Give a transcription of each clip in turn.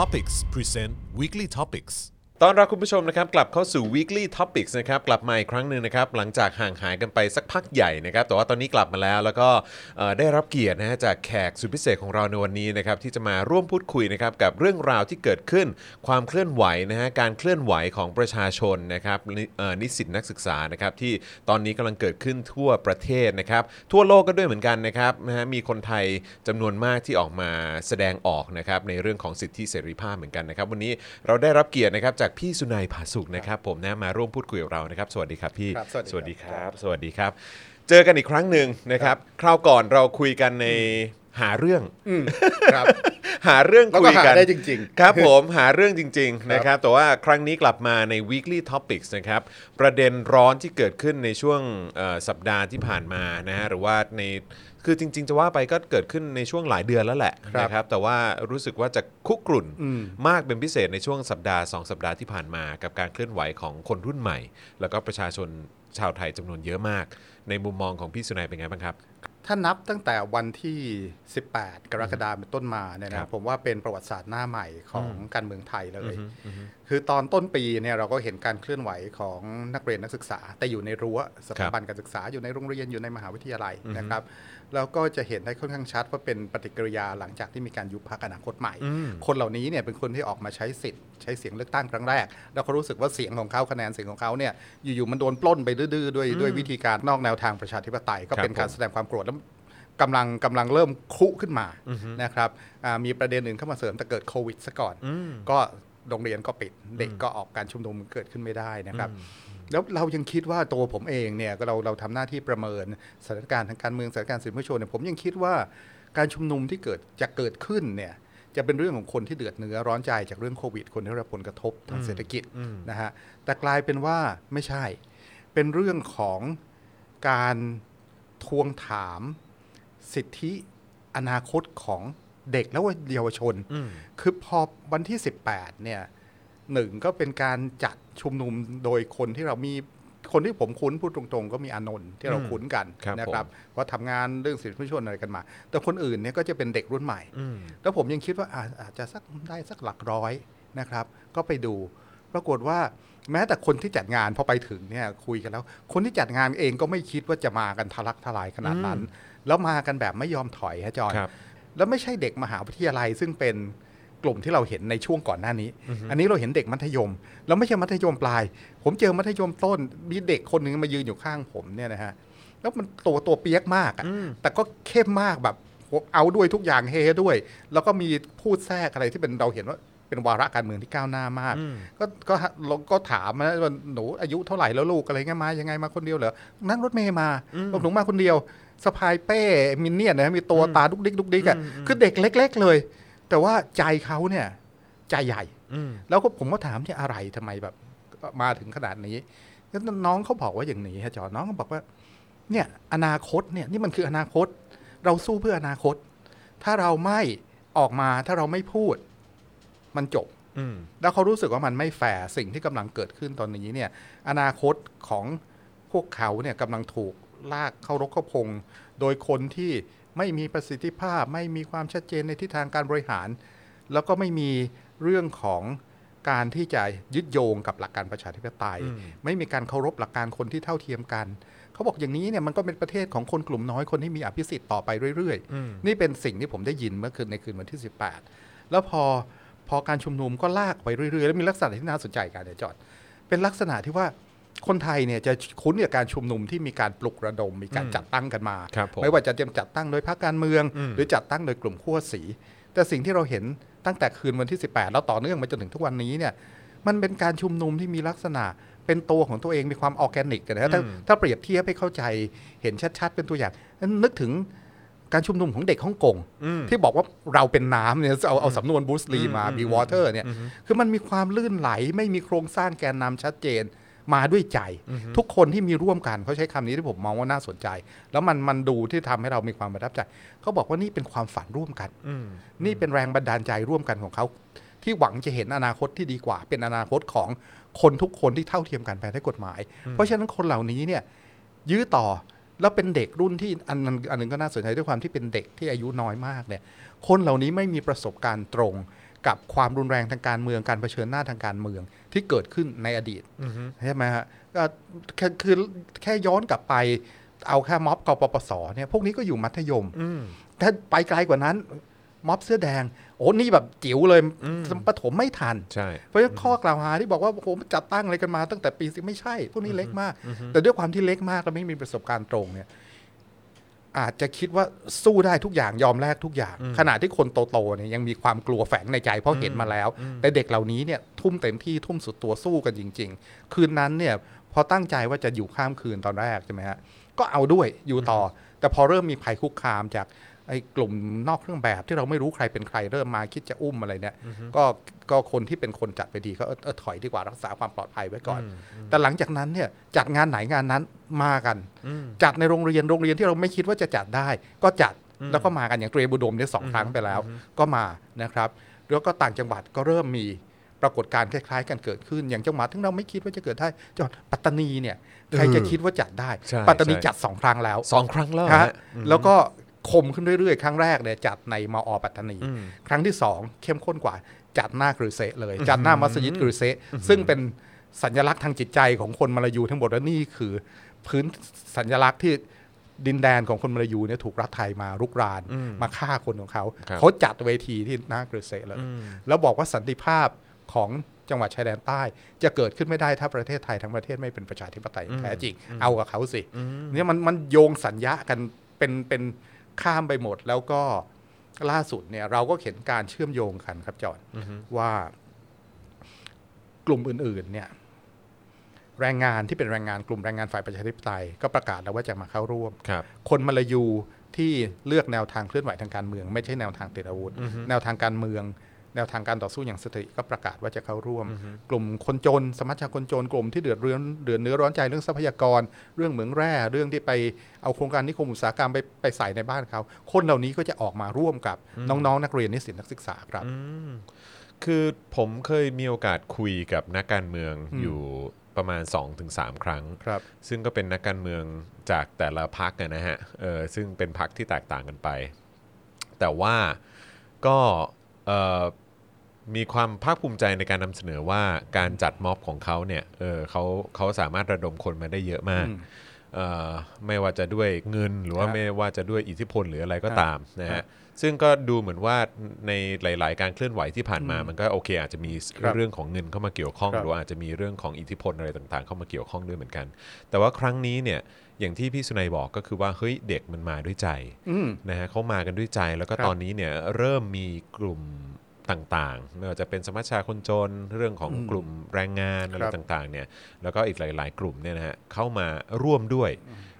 Topics Present Weekly Topics ตอนรับคุณผู้ชมนะครับกลับเข้าสู่ weekly topics นะครับกลับมาอีกครั้งหนึ่งนะครับหลังจากห่างหายกันไปสักพักใหญ่นะครับแต่ว่าตอนนี้กลับมาแล้วแล้วก็เอ่อได้รับเกียรตินะฮะจากแขกสุดพิเศษของเราในวันนี้นะครับที่จะมาร่วมพูดคุยนะครับกับเรื่องราวที่เกิดขึ้น ความเคลื่อนไหวนะฮะการเคลื่อนไหวของประชาชนนะครับนิเอ่อนิสิตนักศึกษานะครับที่ตอนนี้กำลังเกิดขึ้นทั่วประเทศนะครับทั่วโลกก็ด้วยเหมือนกันนะครับนะฮะมีคนไทยจำนวนมากที่ออกมาแสดงออกนะครับในเรื่องของสิทธิเสรีภาพเหมือนกันนะครับวันนี้เราได้รับเกียรตินะครับจากพี่สุนัยผาสุกนะครับ ผมนะมาร่วมพูดคุยกับเรานะครับ สวัสดีครับพี่ครับสวัสดีครับ สวัสดีครับ เจอกันอีกครั้งหนึ่งนะครับ คราวก่อนเราคุยกันในหาเรื่องครับ หาเรื่องแล้วคุก็ยหากันได้จริง ๆ ครับผมหาเรื่องจริง ๆ นะครับ แต่ว่าครั้งนี้กลับมาใน weekly topics นะครับ ประเด็นร้อนที่เกิดขึ้นในช่วงเอ่อสัปดาห์ที่ผ่านมานะฮะหรือว่าใน คือจริง ๆ จะว่าไปก็เกิดขึ้นในช่วงหลายเดือนแล้วแหละครับนะครับ แต่ว่ารู้สึกว่าจะคุกรุ่นอืมมากเป็นพิเศษในช่วงสัปดาห์ 2 สัปดาห์ที่ผ่านมากับการเคลื่อนไหวของคนรุ่นใหม่ แล้วก็ประชาชนชาวไทยจำนวนเยอะมาก ในมุมมองของพี่สุนัยเป็นไงบ้างครับ ถ้านับตั้งแต่วันที่ 18 กรกฎาคมเป็นต้นมาเนี่ยครันะบผมว่าเป็นประวัติศาสตร์หน้าใหม่ของการเมืองไทยเลยคือตอนต้นปีเนี่ยเราก็เห็นการเคลื่อนไหวของนักเรียนนักศึกษา แต่อยู่ในรั้วสถาบันการศึกษาอยู่ในโรงเรียนอยู่ในมหาวิทยาลัยนะครับ แล้วก็จะเห็นได้ค่อนข้างชัดว่าเป็นปฏิกิริยาหลังจากที่มีการยุบพรรคอนาคตใหม่ คนเหล่านี้เนี่ยเป็นคนที่ออกมาใช้สิทธิ์ใช้เสียงเลือกตั้งครั้งแรก แล้วเขารู้สึกว่าเสียงของเขาคะแนนเสียงของเขาเนี่ยอยู่ๆมันโดนปล้นไปดื้อๆด้วยด้วยวิธีการนอกแนวทางประชาธิปไตยก็เป็นครับการแสดงความโกรธแล้วกำลังกำลังเริ่มคุขึ้นมานะครับอ่ามีประเด็นอื่นเข้ามาเสริมแต่เกิดโควิดซะก่อนก็โรงเรียนก็ปิดเด็กก็ออกการชุมนุมเกิดขึ้นไม่ได้นะครับ แล้วเรายังคิดว่าตัวผมเองเนี่ยก็เราเราทำหน้าที่ประเมินสถานการณ์ทางการเมืองสถานการณ์สื่อมวลชนเนี่ยผมยังคิดว่าการชุมนุมที่เกิดจะเกิดขึ้นเนี่ยจะเป็นเรื่องของคนที่เดือดเนื้อร้อนใจจากเรื่องโควิด คนที่ได้รับผลกระทบทางเศรษฐกิจนะฮะแต่กลายเป็นว่าไม่ใช่ เป็นเรื่องของการทวงถามสิทธิอนาคตของเด็กและเยาวชน คือพอวันที่ 18เนี่ย หนึ่งก็เป็นการจัดชุมนุมโดยคนที่เรามีคนที่ผมคุ้นพูดตรงๆ ก็มีอานนท์ที่เราคุ้นกันครับนะครับผมเพราะทำงานเรื่องสิทธิมนุษยชนอะไรกันมา แต่คนอื่นเนี่ยก็จะเป็นเด็กรุ่นใหม่ แล้วผมยังคิดว่าอาอาจจะสักได้สักหลักร้อยนะครับ ก็ไปดูปรากฏว่าแม้แต่คนที่จัดงานพอไปถึงเนี่ยคุยกันแล้ว คนที่จัดงานเองก็ไม่คิดว่าจะมากันทะลักทลายขนาดนั้น แล้วมากันแบบไม่ยอมถอยฮะจอยครับแล้วไม่ใช่เด็กมหาวิทยาลัยซึ่งเป็น กลุ่มที่เราเห็นในช่วงก่อนหน้านี้ อันนี้เราเห็นเด็กมัธยมแล้วไม่ใช่มัธยมปลาย ผมเจอมัธยมต้น มีเด็กคนหนึ่งมายืนอยู่ข้างผมเนี่ยนะฮะ แล้วมันตัวตัวเปียกมากอะแต่ก็เข้มมากแบบเอาด้วยทุกอย่างเฮด้วย แล้วก็มีพูดแทรกอะไรที่เป็นเราเห็นว่าเป็นวาระการเมืองที่ก้าวหน้ามาก ก็ก็เราก็ถามนะว่าหนูอายุเท่าไหร่แล้วลูกอะไรเงี้ยมายังไงมาคนเดียวเหรอนั่งรถเมย์มาบอกหนูมาคนเดียวสะพายเป้มินเนี่ยนนะมีตัวตาดุกดิกดุกดิกอะคือเด็กเล็ก ๆ เลย แต่ว่าใจเขาเนี่ยใจใหญ่แล้วก็ผมก็ถามที่อะไรทำไมแบบมาถึงขนาดนี้แล้วน้องเขาบอกว่าอย่างนี้ฮะจอน้องเขาบอกว่า เนี่ย อนาคตเนี่ยนี่มันคืออนาคต เราสู้เพื่ออนาคต ถ้าเราไม่ออกมาถ้าเราไม่พูด มันจบอืมแล้วเขารู้สึกว่ามันไม่แฟร์สิ่งที่กำลังเกิดขึ้นตอนนี้เนี่ย อนาคตของพวกเขาเนี่ยกำลังถูกลากเข้ารกเข้าพง โดยคนที่ ไม่มีประสิทธิภาพ ไม่มีความชัดเจนในทิศทางการบริหาร แล้วก็ไม่มีเรื่องของการที่จะยึดโยงกับหลักการประชาธิปไตย ไม่มีการเคารพหลักการคนที่เท่าเทียมกัน เขาบอกอย่างนี้เนี่ยมันก็เป็นประเทศของคนกลุ่มน้อยคนที่มีอภิสิทธิ์ต่อไปเรื่อยๆ นี่เป็นสิ่งที่ผมได้ยินเมื่อคืนในคืนวันที่ 18 แล้วพอพอการชุมนุมก็ลากไปเรื่อยๆ แล้วมีลักษณะที่น่าสนใจกันเดี๋ยวจอด เป็นลักษณะที่ว่า คนไทยเนี่ยจะคุ้นกับการชุมนุมที่มีการปลุกระดมมีการจัดตั้งกันมาครับผมไม่ว่าจะจัดตั้งโดยพรรคการเมือง หรือจัดตั้งโดยกลุ่มขั้วสี แต่สิ่งที่เราเห็นตั้งแต่คืนวันที่ 18 แล้วต่อเนื่องมาจนถึงทุกวันนี้เนี่ยมันเป็นการชุมนุมที่มีลักษณะเป็นตัวของตัวเองมีความออร์แกนิกกันนะถ้าถ้าเปรียบเทียบให้เข้าใจเห็นชัด ๆ เป็นตัวอย่างนั้นนึกถึงการชุมนุมของเด็กฮ่องกงที่บอกว่าเราเป็นน้ำเนี่ยเอาเอาสำนวนบูสลีมาบีวอเตอร์เนี่ยคือมันมีความลื่นไหลไม่มีโครงสร้างแกนนำชัดเจน มาด้วยใจ ทุกคนที่มีร่วมกันเขาใช้คำนี้ที่ผมมองว่าน่าสนใจ แล้วมันมันดูที่ทำให้เรามีความประทับใจเขาบอกว่านี่เป็นความฝันร่วมกันนี่เป็นแรงบันดาลใจร่วมกันของเขาที่หวังจะเห็นอนาคตที่ดีกว่า เป็นอนาคตของคนทุกคนที่เท่าเทียมกันภายใต้กฎหมาย เพราะฉะนั้นคนเหล่านี้เนี่ยยื้อต่อแล้วเป็นเด็กรุ่นที่อันนั้นอันหนึงก็น่าสนใจด้วยความที่เป็นเด็กที่อายุน้อยมากเนี่ย คนเหล่านี้ไม่มีประสบการณ์ตรง กับความรุนแรงทางการเมืองการเผชิญหน้าทางการเมืองที่เกิดขึ้นในอดีตใช่ไหมฮะก็แค่คือแค่ย้อนกลับไปเอาแค่ม็อบกปปสเนี่ยพวกนี้ก็อยู่มัธยมถ้าไปไกลกว่านั้นม็อบเสื้อแดง โอ้นี่แบบจิ๋วเลยประถมไม่ทันใช่เพราะฉะนั้นข้อกล่าวหาที่บอกว่าโอ้โหจัดตั้งอะไรกันมาตั้งแต่ปีสิไม่ใช่ พวกนี้เล็กมาก แต่ด้วยความที่เล็กมาก และไม่มีประสบการณ์ตรงเนี่ย อาจจะคิดว่าสู้ได้ทุกอย่างยอมแลกทุกอย่าง ขณะที่คนโตๆเนี่ยยังมีความกลัวแฝงในใจเพราะเห็นมาแล้ว แต่เด็กเหล่านี้เนี่ยทุ่มเต็มที่ทุ่มสุดตัวสู้กันจริง ๆ คืนนั้นเนี่ยพอตั้งใจว่าจะอยู่ข้ามคืนตอนแรกใช่ไหมฮะก็เอาด้วยอยู่ต่อ แต่พอเริ่มมีภัยคุกคามจาก ไอ้กลุ่มนอกเครื่องแบบที่เราไม่รู้ใครเป็นใครเริ่มมาคิดจะอุ้มอะไรเนี่ยก็ก็คนที่เป็นคนจัดไปดีก็เออเออถอยดีกว่ารักษาความปลอดภัยไว้ก่อน แต่หลังจากนั้นเนี่ยจัดงานไหนงานนั้นมากัน จัดในโรงเรียนโรงเรียนที่เราไม่คิดว่าจะจัดได้ ก็จัดแล้วก็มากันอย่างเตรียมบุดมเนี่ยสองครั้งไปแล้ว ก็มานะครับแล้วก็ต่างจังหวัดก็เริ่มมีปรากฏการณ์คล้าย ๆ กันเกิดขึ้นอย่างจังหวัดที่เราไม่คิดว่าจะเกิดได้จังหวัดปัตตานีเนี่ยใครจะคิดว่าจัดได้ใช่ปัตตานีใช่จัดสองครั้งแล้วสองครั้งแล้วฮะฮะแล้วก็ คมขึ้นเรื่อยๆ ครั้งแรกเนี่ยจัดในมอปัตตานี ครั้งที่สองเข้มข้นกว่าจัดหน้ากรือเซะเลย จัดหน้ามัสยิดกรือเซะซึ่งเป็นสัญลักษณ์ทางจิตใจของคนมาลายูทั้งหมดและนี่คือ พื้นสัญลักษณ์ที่ดินแดนของคนมาลายูเนี่ยถูกรัฐไทยมารุกรานมาฆ่าคนของเขาครับเขาจัดเวทีที่หน้ากรือเซะเลย แล้วบอกว่าสันติภาพของจังหวัดชายแดนใต้ จะเกิดขึ้นไม่ได้ถ้าประเทศไทยทั้งประเทศไม่เป็นประชาธิปไตยอย่างแท้จริงเอากับเขาสิเนี่ยมันมันโยงสัญญากันเป็นเป็น ข้ามไปหมดแล้วก็ล่าสุดเนี่ยเราก็เห็นการเชื่อมโยงกันครับจอห์นว่ากลุ่มอื่นๆเนี่ยแรงงานที่เป็นแรงงานกลุ่มแรงงานฝ่ายประชาธิปไตย ก็ประกาศแล้วว่าจะมาเข้าร่วมครับคนมาลายูที่เลือกแนวทางเคลื่อนไหวทางการเมือง ไม่ใช่แนวทางติดอาวุธ แนวทางการเมือง แนวทางการต่อสู้อย่างสติก็ประกาศว่าจะเข้าร่วม กลุ่มคนจน สมัชชาคนจนกลุ่มที่เดือดร้อนเดือดเนื้อร้อนใจเรื่องทรัพยากร เรื่องเหมืองแร่เรื่องที่ไปเอาโครงการนิคมอุตสาหกรรมไปไปใส่ในบ้านเขา คนเหล่านี้ก็จะออกมาร่วมกับน้องๆนักเรียนนิสิตนักศึกษาครับคือผมเคยมีโอกาสคุยกับนักการเมืองอืมอยู่ประมาณ 2-3 ครั้งครับ ซึ่งก็เป็นนักการเมืองจากแต่ละพักนะฮะเออซึ่งเป็นพักที่แตกต่างกันไป แต่ว่าก็เอ่อ มีความภาคภูมิใจในการนำเสนอว่าการจัดม็อบของเขาเนี่ยเออเขาเขาสามารถระดมคนมาได้เยอะมากอืมเอ่อไม่ว่าจะด้วยเงินหรือว่าฮะไม่ว่าจะด้วยอิทธิพลหรืออะไรก็ฮะตามนะฮะฮะซึ่งก็ดูเหมือนว่าในหลาย ๆ การเคลื่อนไหวที่ผ่านมามันก็โอเค อาจจะมีครับเรื่องของเงินเข้ามาเกี่ยวข้องครับหรือว่าอาจจะมีเรื่องของอิทธิพลอะไรต่าง ๆ เข้ามาเกี่ยวข้องด้วยเหมือนกัน แต่ว่าครั้งนี้เนี่ย อย่างที่พี่สุนัยบอกก็คือว่าเฮ้ยเด็กมันมาด้วยใจอืมนะฮะเขามากันด้วยใจแล้วก็ครับตอนนี้เนี่ยเริ่มมีกลุ่มต่างๆไม่ว่าจะเป็นสมัชชาคนจนเรื่องของอืมกลุ่มแรงงานอะไรครับต่างๆเนี่ยแล้วก็อีกหลาย ๆ กลุ่มเนี่ยนะฮะเข้ามาร่วมด้วย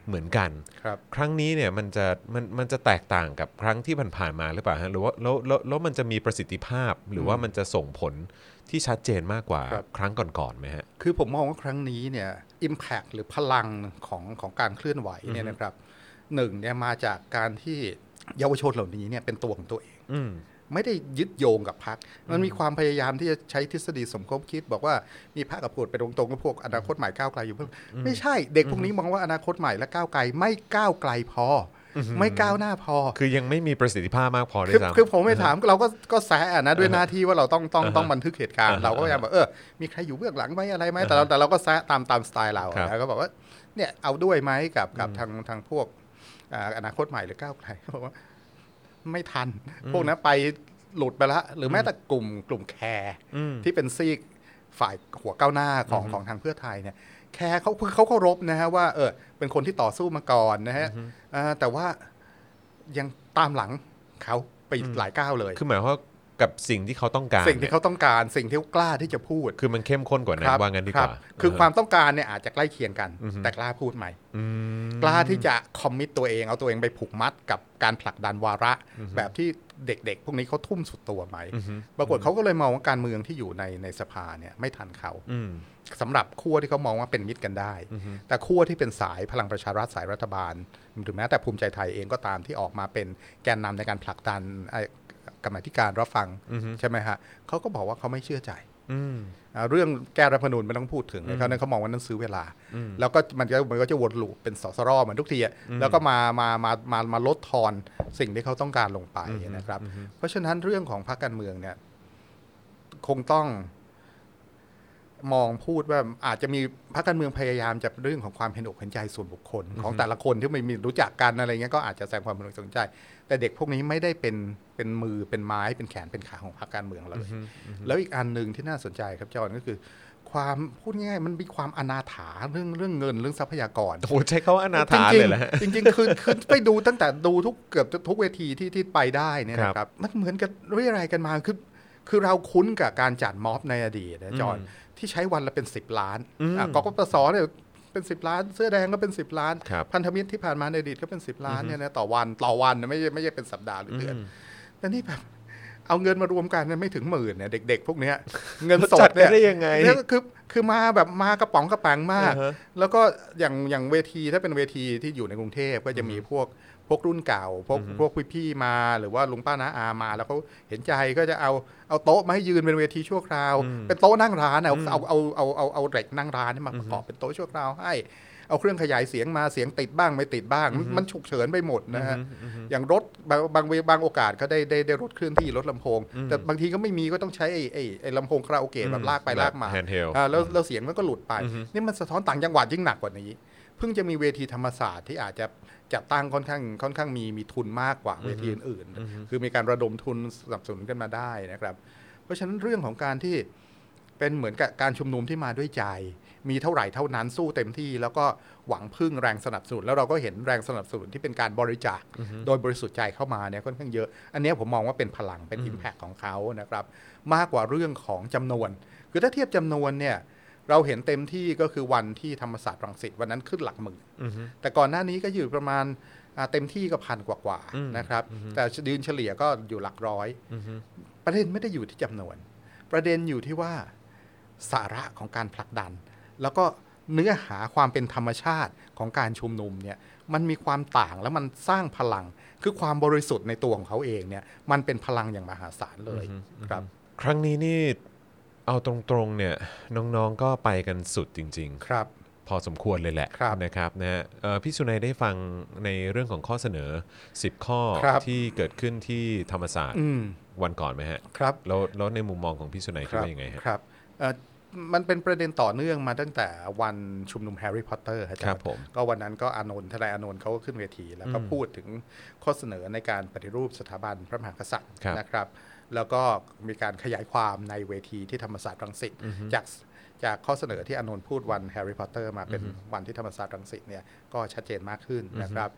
เหมือนกันครับครั้งนี้เนี่ยมันจะมันมันจะแตกต่างกับครั้งที่ผ่านๆมาหรือเปล่าฮะหรือว่าแล้วแล้วแล้วมันจะมีประสิทธิภาพหรือว่ามันจะส่งผล ที่ชัดเจนมากกว่าครับครั้งก่อนๆไหมฮะ คือผมมองว่าครั้งนี้เนี่ย Impact หรือพลังของของการเคลื่อนไหวเนี่ยนะครับหนึ่งเนี่ยมาจากการที่เยาวชนเหล่านี้เนี่ยเป็นตัวของตัวเองอืมไม่ได้ยึดโยงกับพักมันมีความพยายามที่จะใช้ทฤษฎีสมคบคิด บอกว่ามีพรรคกับพวกไปตรงๆกับพวกอนาคตใหม่ก้าวไกลอยู่เพิ่มไม่ใช่เด็กพวกนี้มองว่าอนาคตใหม่และก้าวไกลไม่ก้าวไกลพออ ไม่ก้าวหน้าพอ คือยังไม่มีประสิทธิภาพมากพอด้วคือยซ้ำคือผมไม่ถามเราก็ก็แซะอะนะด้วยหน้าที่ว่าเราต้องต้องต้องบันทึกเหตุการณ์อ่าฮะเราก็พยายามบอกเออมีใครอยู่เบื้องหลังไหมอะไรไหมแต่เราแต่เราก็แซะตามตามสไตล์เราครับแล้วก็บอกว่าเนี่ยเอาด้วยไหมกับกับทางทางพวกอ่าอนาคตใหม่หรือก้าวไกลเขาบอกว่าไม่ทัน พวกนั้นไปหลุดไปละหรือแม้แต่กลุ่มกลุ่มแคร์อืมที่เป็นซีกฝ่ายหัวก้าวหน้าของของทางเพื่อไทยเนี่ย แคร์เขาเขาเคารพนะฮะว่าเออเป็นคนที่ต่อสู้มาก่อนนะฮะอ่าแต่ว่ายังตามหลังเขาไปหลายก้าวเลย คือหมายความว่ากับสิ่งที่เขาต้องการ สิ่งที่เขาต้องการสิ่งที่เขากล้าที่จะพูด คือมันเข้มข้นกว่านั้ครันบว่างั้นดีคกรับว่าคือความต้องการเนี่ยอาจจะใกล้เคียงกันอือฮึแต่กล้าพูดไหมอืมกล้าที่จะคอมมิตตัวเองเอาตัวเองไปผูกมัดกับการผลักดันวาระแบบที่ เด็กๆ พวกนี้เขาทุ่มสุดตัวไหมอือฮึปรากฏเขาก็เลยมองว่าการเมืองที่อยู่ในในสภาเนี่ยไม่ทันเขาอืมสำหรับขั้วที่เขามองว่าเป็นมิตรกันได้ แต่ขั้วที่เป็นสายพลังประชารัฐสายรัฐบาลหรือแม้แต่ภูมิใจไทยเองก็ตามที่ออกมาเป็นแกนนำในการผลักดันไอ้กรรมาธิการรับฟังอือฮึใช่ไหมฮะเขาก็บอกว่าเขาไม่เชื่อใจอืมอ่า เรื่องแก้รัฐธรรมนูญไม่ต้องพูดถึงเลยเขาเนี่ยเขามองว่านั้นซื้อเวลา แล้วก็มันก็มันก็จะวนลูปเป็นสสรเหมือนทุกทีอะแล้วก็มามามามามาลดทอนสิ่งที่เขาต้องการลงไปนะครับ เพราะฉะนั้นเรื่องของพรรคการเมืองเนี่ย คงต้องมองพูดว่าอาจจะมีพรรคการเมืองพยายามจะเรื่องของความเห็นอกเห็นใจส่วนบุคคล ของแต่ละคนที่ไม่มีรู้จักกันอะไรเงี้ยก็อาจจะแสดงความสนใจ แต่เด็กพวกนี้ไม่ได้เป็นเป็นมือเป็นไม้เป็นแขนเป็นขาของพรรคการเมืองเราเลยแล้วอีกอันหนึ่งที่น่าสนใจครับจอห์นก็คือ ความพูดง่ายๆมันมีความอนาถาเรื่องเรื่องเงินเรื่องทรัพยากรโอ้โหใช้คาว่าอนาถาจริงๆเลยแหละฮะจริงๆคือคือไปดูตั้งแต่ดูทุกเกือบทุกเวทีที่ที่ไปได้เนี่ยครับนะครับ มันเหมือนกับเรื่อยอะไรายกันมาคือคือเราคุ้นกับการจัดม็อบในอดีตนะจอห์นที่ใช้วันละเป็น 10 ล้านอืมอะกกปสเนี่ย เป็น 10 ล้าน เสื้อแดงก็เป็น 10 ล้าน ครับ พันธมิตรที่ผ่านมาในอดีตก็เป็น 10 ล้านเนี่ยนะต่อวันต่อวันนะไม่ใช่ไม่ใช่เป็นสัปดาห์หรือเดือน แต่นี่แบบ เอาเงินมารวมกันเนี่ยไม่ถึงหมื่นเนี่ยเด็ก ๆ พวกเนี้ยเงินสจัดดเนี่ยไปได้ยังไง เนี่ยคือคือมาแบบมากระป๋องกระแปังมาก อ่าฮะแล้วก็อย่างอย่างเวทีถ้าเป็นเวทีที่อยู่ในกรุงเทพก็จะมีพวก พวกรุ่นเก่าพวกพวกพี่ๆมาหรือว่าลุงป้าน้าอามา แล้วเขาเห็นใจก็จะเอาเอาโต๊ะมาให้ยืนเป็นเวทีชั่วคราว เป็นโต๊ะนั่งร้านเอาเอาเอาเอาเอาเอาเหล็กนั่งร้านนี่มาประกอบเป็นโต๊ะชั่วคราวให้เอาเครื่องขยายเสียงมาเสียงติดบ้างไม่ติดบ้าง มันฉุกเฉินไปหมดนะฮะอย่างรถบางบางบางโอกาสก็ได้ได้ได้รถเคลื่อนที่รถลำโพง แต่บางทีก็ไม่มีก็ต้องใช้ไอ้ไอ้ไอ้ลำโพงคาราโอเกะแบบลากไปลากมาแบบ handheld อ่าแล้วแล้วเสียงมันก็หลุดไป นี่มันสะท้อนต่างจังหวัดยิ่งหนักกว่านี้ เพิ่งจะมีเวทีธรรมศาสตร์ที่อาจจะ จัดตั้งค่อนข้างค่อนข้างมีมีทุนมากกว่าเวทีอื่นๆคือมีการระดมทุนสนับสนุนกันมาได้นะครับ เพราะฉะนั้นเรื่องของการที่เป็นเหมือนกับการชุมนุมที่มาด้วยใจ มีเท่าไหร่เท่านั้นสู้เต็มที่ แล้วก็หวังพึ่งแรงสนับสนุน แล้วเราก็เห็นแรงสนับสนุนที่เป็นการบริจาคโดยบริสุทธิ์ใจเข้ามาเนี่ยค่อนข้างเยอะ อันเนี้ยผมมองว่าเป็นพลังเป็น Impact ของเขานะครับ มากกว่าเรื่องของจำนวน คือถ้าเทียบจำนวนเนี่ย เราเห็นเต็มที่ก็คือวันที่ธรรมศาสตร์รังสิตวันนั้นขึ้นหลักหมื่นแต่ก่อนหน้านี้ก็อยู่ประมาณอ่าเต็มที่ก็พันกว่าๆนะครับ แต่ยืนเฉลี่ยก็อยู่หลักร้อย ประเด็นไม่ได้อยู่ที่จำนวน ประเด็นอยู่ที่ว่าสาระของการผลักดัน แล้วก็เนื้อหาความเป็นธรรมชาติของการชุมนุมเนี่ยมันมีความต่างแล้วมันสร้างพลัง คือความบริสุทธิ์ในตัวของเขาเองเนี่ยมันเป็นพลังอย่างมหาศาลเลยครับ ครั้งนี้นี่ เอาตรงๆเนี่ยน้องๆก็ไปกันสุดจริงครับๆพอสมควรเลยแหละครับนะครับนะฮะเอ่อพี่สุนัยได้ฟังในเรื่องของข้อเสนอ 10 ข้อครับ ที่เกิดขึ้นที่ธรรมศาสตร์อืมวันก่อนไหมฮะครับ แล้วแล้วในมุมมองของพี่สุนัยคิดว่ายังไงฮะ ครับเอ่อมันเป็นประเด็นต่อเนื่องมาตั้งแต่วันชุมนุมแฮร์รี่พอตเตอร์ครับผมก็วันนั้นก็อานนท์ทนายอานนท์เขาก็ขึ้นเวที แล้วก็พูดถึงข้อเสนอในการปฏิรูปสถาบันพระมหากษัตริย์ครับนะครับ แล้วก็มีการขยายความในเวทีที่ธรรมศาสตร์รังสิตจากจากข้อเสนอที่อานนท์พูดวันแฮร์รี่พอตเตอร์มาเป็นวันที่ธรรมศาสตร์รังสิตเนี่ยก็ชัดเจนมากขึ้นนะครับ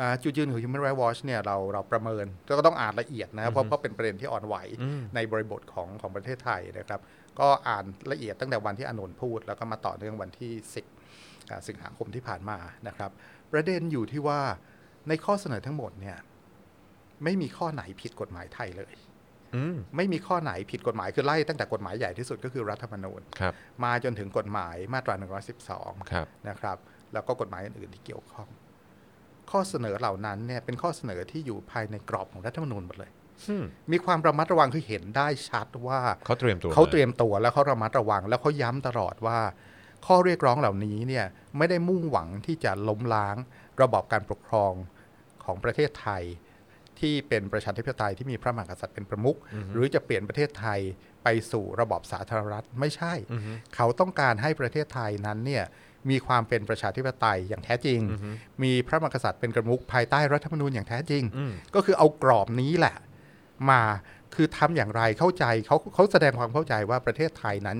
อ่าจุดยืนของ Human Rights Watch เนี่ยเราเราประเมินแล้วก็ต้องอ่านละเอียดนะครับเพราะเพราะเป็นประเด็นที่อ่อนไหวในบริบทของของประเทศไทยนะครับ ก็อ่านละเอียดตั้งแต่วันที่อานนท์พูด แล้วก็มาต่อเนื่องวันที่ 10อ่าสิงหาคมที่ผ่านมานะครับ ประเด็นอยู่ที่ว่าในข้อเสนอทั้งหมดเนี่ยไม่มีข้อไหนผิดกฎหมายไทยเลยอืม ไม่มีข้อไหนผิดกฎหมายคือไล่ตั้งแต่กฎหมายใหญ่ที่สุดก็คือรัฐธรรมนูญครับมาจนถึงกฎหมายมาตรา 112ครับนะครับ แล้วก็กฎหมายอื่นๆที่เกี่ยวข้อง ข้อเสนอเหล่านั้นเนี่ยเป็นข้อเสนอที่อยู่ภายในกรอบของรัฐธรรมนูญหมดเลยอืมมีความระมัดระวังคือเห็นได้ชัดว่าเขาเตรียมตัวเขาเตรียมตัวแล้วเขาระมัดระวัง แล้วเขาย้ำตลอดว่า ข้อเรียกร้องเหล่านี้เนี่ยไม่ได้มุ่งหวังที่จะล้มล้าง ระบอบการปกครองของประเทศไทย ที่เป็นประชาธิปไตยที่มีพระมหากษัตริย์เป็นประมุขหรือจะเปลี่ยนประเทศไทยไปสู่ระบอบสาธารณรัฐไม่ใช่ เขาต้องการให้ประเทศไทยนั้นเนี่ยมีความเป็นประชาธิปไตยอย่างแท้จริง มีพระมหากษัตริย์เป็นประมุขภายใต้รัฐธรรมนูญอย่างแท้จริง ก็คือเอากรอบนี้แหละ มาคือทำอย่างไรเข้าใจเขาเขาแสดงความเข้าใจว่าประเทศไทยนั้น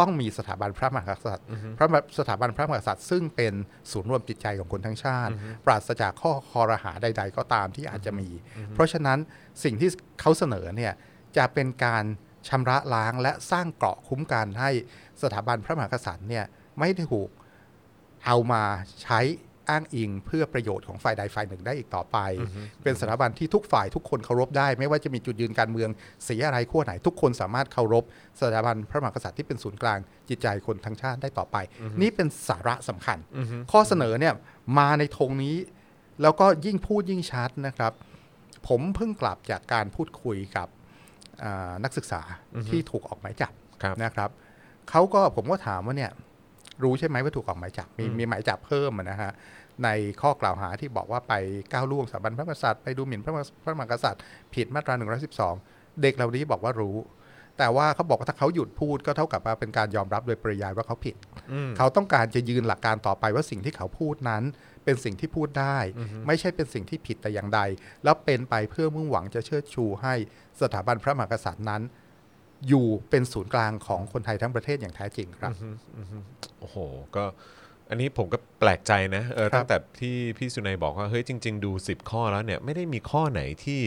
ต้องมีสถาบันพระมหากษัตริย์ พระมหาสถาบันพระมหากษัตริย์ซึ่งเป็นศูนย์รวมจิตใจของคนทั้งชาติ ปราศจากข้อคอรหาใด ๆ ก็ตามที่อาจจะมี เพราะฉะนั้นสิ่งที่เขาเสนอเนี่ยจะเป็นการชำระล้างและสร้างเกราะคุ้มกันให้สถาบันพระมหากษัตริย์เนี่ยไม่ได้ถูกเอามาใช้ อ้างอิงเพื่อประโยชน์ของฝ่ายใดฝ่ายหนึ่งได้อีกต่อไป เป็นสถาบันที่ทุกฝ่ายทุกคนเคารพได้ ไม่ว่าจะมีจุดยืนการเมืองสีอะไรขั้วไหน ทุกคนสามารถเคารพสถาบันพระมหากษัตริย์ที่เป็นศูนย์กลางจิตใจคนทั้งชาติได้ต่อไป นี่เป็นสาระสำคัญ ข้อเสนอเนี่ยมาในธงนี้ แล้วก็ยิ่งพูดยิ่งชัดนะครับ ผมเพิ่งกลับจากการพูดคุยกับอ่านักศึกษาที่ถูกออกหมายจับครับนะครับเขาก็ผมก็ถามว่าเนี่ย รู้ใช่ไหมว่าถูกออกหมายจับมีมีหมายจับเพิ่มอะนะฮะในข้อกล่าวหาที่บอกว่าไปก้าวล่วงสถาบันพระมหากษัตริย์ไปดูหมิ่นพระมหาพระมหากษัตริย์ ผิดมาตรา 112 เด็กเหล่านี้บอกว่ารู้ แต่ว่าเขาบอกว่าถ้าเขาหยุดพูดก็เท่ากับว่าเป็นการยอมรับโดยปริยายว่าเขาผิดอืมเขาต้องการจะยืนหลักการต่อไปว่าสิ่งที่เขาพูดนั้น เป็นสิ่งที่พูดได้ ไม่ใช่เป็นสิ่งที่ผิดแต่อย่างใด แล้วเป็นไปเพื่อมุ่งหวังจะเชิดชูให้สถาบันพระมหากษัตริย์นั้น อยู่เป็นศูนย์กลางของคนไทยทั้งประเทศอย่างแท้จริงครับโอ้โห ก็อันนี้ผมก็แปลกใจนะเออครับตั้งแต่ที่พี่สุนัยบอกว่าเฮ้ยจริง ๆ ดู 10 ข้อแล้วเนี่ยไม่ได้มีข้อไหนที่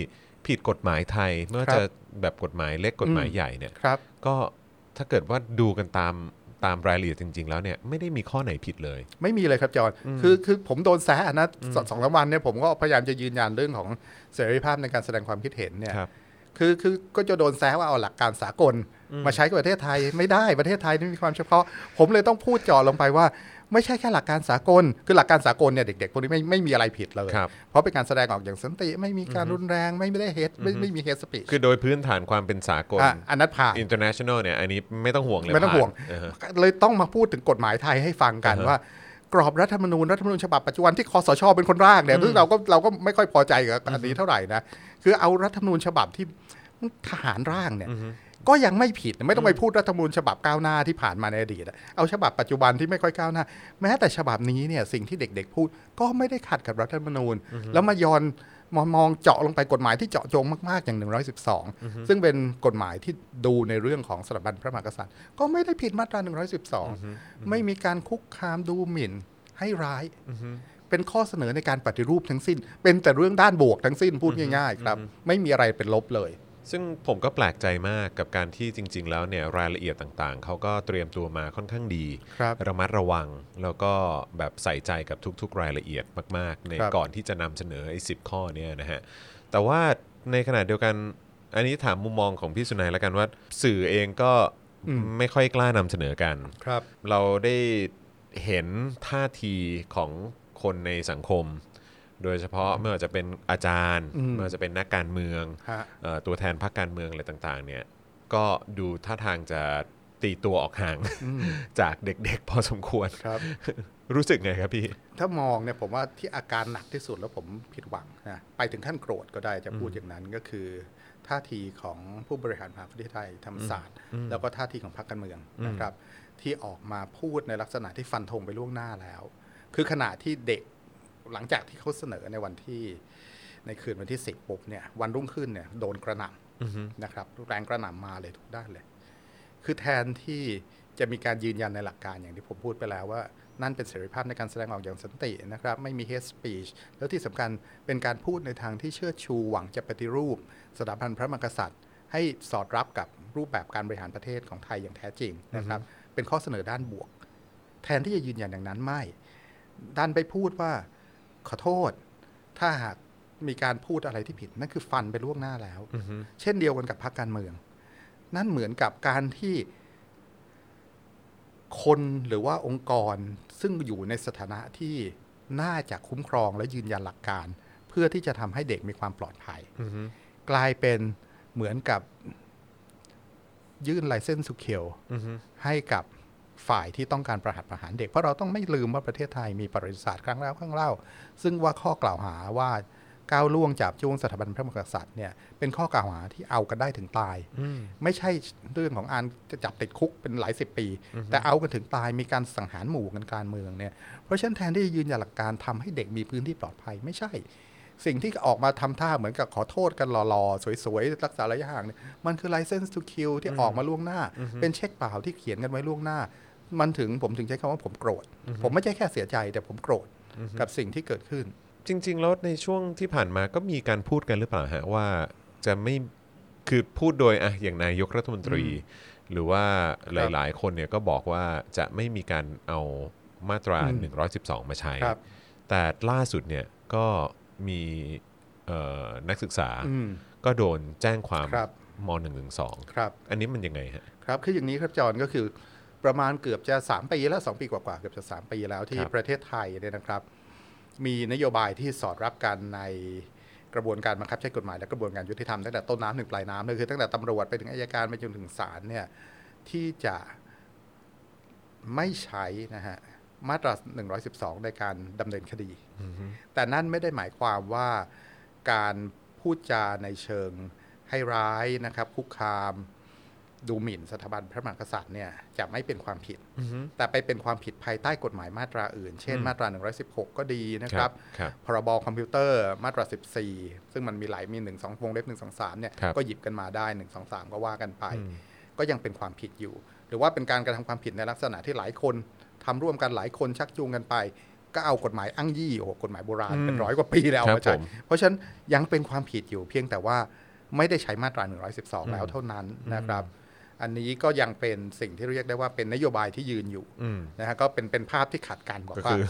ผิดกฎหมายไทยไม่ว่าจะแบบกฎหมายเล็กกฎหมายใหญ่เนี่ยครับก็ถ้าเกิดว่าดูกันตามตามรายละเอียดจริง ๆ แล้วเนี่ยไม่ได้มีข้อไหนผิดเลย ไม่มีเลยครับจอห์นคือคือผมโดนแซะนะสองสองสามวันเนี่ยผมก็พยายามจะยืนยันเรื่องของเสรีภาพในการแสดงความคิดเห็นเนี่ย ครับคือคือก็จะโดนแซะว่าเอาหลักการสากล มาใช้กับประเทศไทยไม่ได้ประเทศไทยนี่มีความเฉพาะ ผมเลยต้องพูดเจาะลงไปว่า ไม่ใช่แค่หลักการสากล คือหลักการสากลเนี่ยเด็กๆพวกนี้ไม่ไม่มีอะไรผิดเลยครับเพราะเป็นการแสดงออกอย่างสันติไม่มีการรุนแรงไม่ได้เฮดไม่ไม่มีเฮดสปีชคือโดยพื้นฐานความเป็นสากลอันนั้นผ่าน international เนี่ยอันนี้ไม่ต้องห่วงเลยไม่ต้องห่วงผ่านเออฮะเลยต้องมาพูดถึงกฎหมายไทยให้ฟังกันอ่าฮะว่ากรอบรัฐธรรมนูญรัฐธรรมนูญฉบับปัจจุบันที่คอสชเป็นคนร่างเนี่ยซึ่งเราก็เราก็ไม่ค่อยพอใจกับอันนี้เท่าไหร่นะ คือเอารัฐธรรมนูญฉบับที่ทหารร่างเนี่ยก็ยังไม่ผิดไม่ต้องไปพูดรัฐธรรมนูญฉบับก้าวหน้าที่ผ่านมาในอดีตอะเอาฉบับปัจจุบันที่ไม่ค่อยก้าวหน้า แม้แต่ฉบับนี้เนี่ยสิ่งที่เด็กๆพูดก็ไม่ได้ขัดกับรัฐธรรมนูญ แล้วมาย้อนมองมองเจาะลงไปกฎหมายที่เจาะจงมากๆอย่าง 112 ซึ่งเป็นกฎหมายที่ดูในเรื่องของสถาบันพระมหากษัตริย์ ก็ไม่ได้ผิดมาตรา 112 ไม่มีการคุกคามดูหมิ่นให้ร้าย เป็นข้อเสนอในการปฏิรูปทั้งสิ้น เป็นแต่เรื่องด้านบวกทั้งสิ้นพูดง่ายๆครับ ไม่มีอะไรเป็นลบเลย ซึ่งผมก็แปลกใจมากกับการที่จริง ๆ แล้วเนี่ยรายละเอียดต่างๆ เขาก็เตรียมตัวมาค่อนข้างดีครับระมัดระวังแล้วก็แบบใส่ใจกับทุก ๆ รายละเอียดมากๆ ในครับ ก่อนที่จะนำเสนอไอ้สิข้อเนี่ยนะฮะแต่ว่าในขณะเดียวกันอันนี้ถามมุมมองของพี่สุนัยแล้วกันว่า สื่อเองก็ไม่ค่อยกล้านำเสนอกัน ครับ เราได้เห็นท่าทีของ คนในสังคม โดยเฉพาะไม่ว่าจะเป็นอาจารย์อืมไม่ว่าจะเป็นนักการเมืองฮะ เอ่อตัวแทนพรรคการเมืองอะไรต่าง ๆ เนี่ยก็ดูท่าทางจะตีตัวออกห่างจากเด็กๆ พอสมควร ครับ รู้สึกไงครับพี่ ถ้ามองเนี่ยผมว่าที่อาการหนักที่สุดแล้วผมผิดหวังนะไปถึงขั้นโกรธก็ได้จะพูดอย่างนั้นก็คือ ท่าทีของผู้บริหารมหาวิทยาลัยธรรมศาสตร์ แล้วก็ท่าทีของพรรคการเมืองนะครับ ที่ออกมาพูดในลักษณะที่ฟันธงไปล่วงหน้าแล้ว คือขณะที่เด็กหลังจากที่เขาเสนอในวันที่ในคืนวันที่สิบปุ๊บเนี่ยวันรุ่งขึ้นเนี่ยโดนกระหน่ำนะครับแรงกระหน่ำมาเลยทุกด้านเลย คือแทนที่จะมีการยืนยันในหลักการอย่างที่ผมพูดไปแล้วว่า นั่นเป็นเสรีภาพในการแสดงออกอย่างสันตินะครับ ไม่มี hate speech แล้วที่สำคัญเป็นการพูดในทางที่เชิดชูหวังจะปฏิรูป สถาบันพระมหากษัตริย์ ให้สอดรับกับรูปแบบการบริหารประเทศของไทยอย่างแท้จริงนะครับ เป็นข้อเสนอด้านบวก แทนที่จะยืนยันอย่างนั้นไม่ ดันไปพูดว่าขอโทษ ถ้าหากมีการพูดอะไรที่ผิด นั่นคือฟันไปล่วงหน้าแล้ว เช่นเดียวกันกับพรรคการเมือง นั่นเหมือนกับการที่คนหรือว่าองค์กรซึ่งอยู่ในสถานะที่น่าจะคุ้มครองและยืนยันหลักการ เพื่อที่จะทำให้เด็กมีความปลอดภัยกลายเป็นเหมือนกับยื่นไลเซนส์สุเคียวให้กับ ฝ่ายที่ต้องการประหัตประหารเด็ก เพราะเราต้องไม่ลืมว่าประเทศไทยมีประวัติศาสตร์ครั้งแล้วครั้งเล่า ซึ่งว่าข้อกล่าวหาว่าก้าวล่วงจับจ้วงสถาบันพระมหากษัตริย์เนี่ยเป็นข้อกล่าวหาที่เอากันได้ถึงตาย ไม่ใช่เรื่องของอันจะจับติดคุกเป็นหลายสิบปี แต่เอากันถึงตายมีการสังหารหมู่กันการเมืองเนี่ยเพราะฉะนั้นแทนที่จะยืนยันหลักการทำให้เด็กมีพื้นที่ปลอดภัยไม่ใช่ สิ่งที่ออกมาทำท่าเหมือนกับขอโทษกันหล่อๆ สวยๆ รักษาระยะห่างเนี่ยมันคือ license to kill ที่ออกมาล่วงหน้า เป็นเช็คเปล่าที่เขียนกันไว้ล่วงหน้า มันถึงผมถึงใช้คำว่าผมโกรธ ผมไม่ใช่แค่เสียใจแต่ผมโกรธกับสิ่งที่เกิดขึ้น จริง ๆ แล้วในช่วงที่ผ่านมาก็มีการพูดกันหรือเปล่าฮะว่าจะไม่คือพูดโดยอะอย่างนายกรัฐมนตรี หรือว่าหลาย ๆ คนเนี่ยก็บอกว่าจะไม่มีการเอามาตราอืม112 มาใช้ครับแต่ล่าสุดเนี่ยก็มีเอ่อนักศึกษาอืมก็โดนแจ้งความครับม .112 ครับอันนี้มันยังไงฮะครับคืออย่างนี้ครับจอห์นก็คือ ประมาณเกือบจะ 3 ปีแล้ว2ปีกว่าๆเกือบจะ 3 ปีแล้วที่ครับประเทศไทยเนี่ยนะครับ มีนโยบายที่สอดรับกันในกระบวนการบังคับใช้กฎหมายและกระบวนการยุติธรรมตั้งแต่ต้นน้ำถึงปลายน้ำเลยคือตั้งแต่ตำรวจไปถึงอายการไปจนถึงศาลเนี่ยที่จะไม่ใช้นะฮะมาตรา 112 ในการดำเนินคดี แต่นั่นไม่ได้หมายความว่าการพูดจาในเชิงให้ร้ายนะครับคุกคาม ดูหมิ่นสถาบันพระมหากษัตริย์เนี่ยจะไม่เป็นความผิดอือฮึแต่ไปเป็นความผิดภายใต้กฎหมายมาตราอื่น เช่นอืมมาตรา 116 ก็ดีนะครับครับ พรบคอมพิวเตอร์มาตรา 14 ซึ่งมันมีหลายมี 1 2วงเล็บ1 2 3เนี่ยครับก็หยิบกันมาได้ 1 2 3 ก็ว่ากันไปอืมก็ยังเป็นความผิดอยู่ หรือว่าเป็นการกระทำความผิดในลักษณะที่หลายคนทำร่วมกันหลายคนชักจูงกันไป ก็เอากฎหมายอ้างยี่โอ้โหกฎหมายโบราณเป็นร้อยกว่าปีแล้วเอาครับมาใช้ผมเพราะฉะนั้นยังเป็นความผิดอยู่เพียงแต่ว่าไม่ได้ใช้มาตรา 112 แล้วเท่านั้นนะครับ อันนี้ก็ยังเป็นสิ่งที่เรียกได้ว่าเป็นนโยบายที่ยืนอยู่อืมนะฮะก็เป็นเป็นภาพที่ขัดกันบอกก็ว่าคือ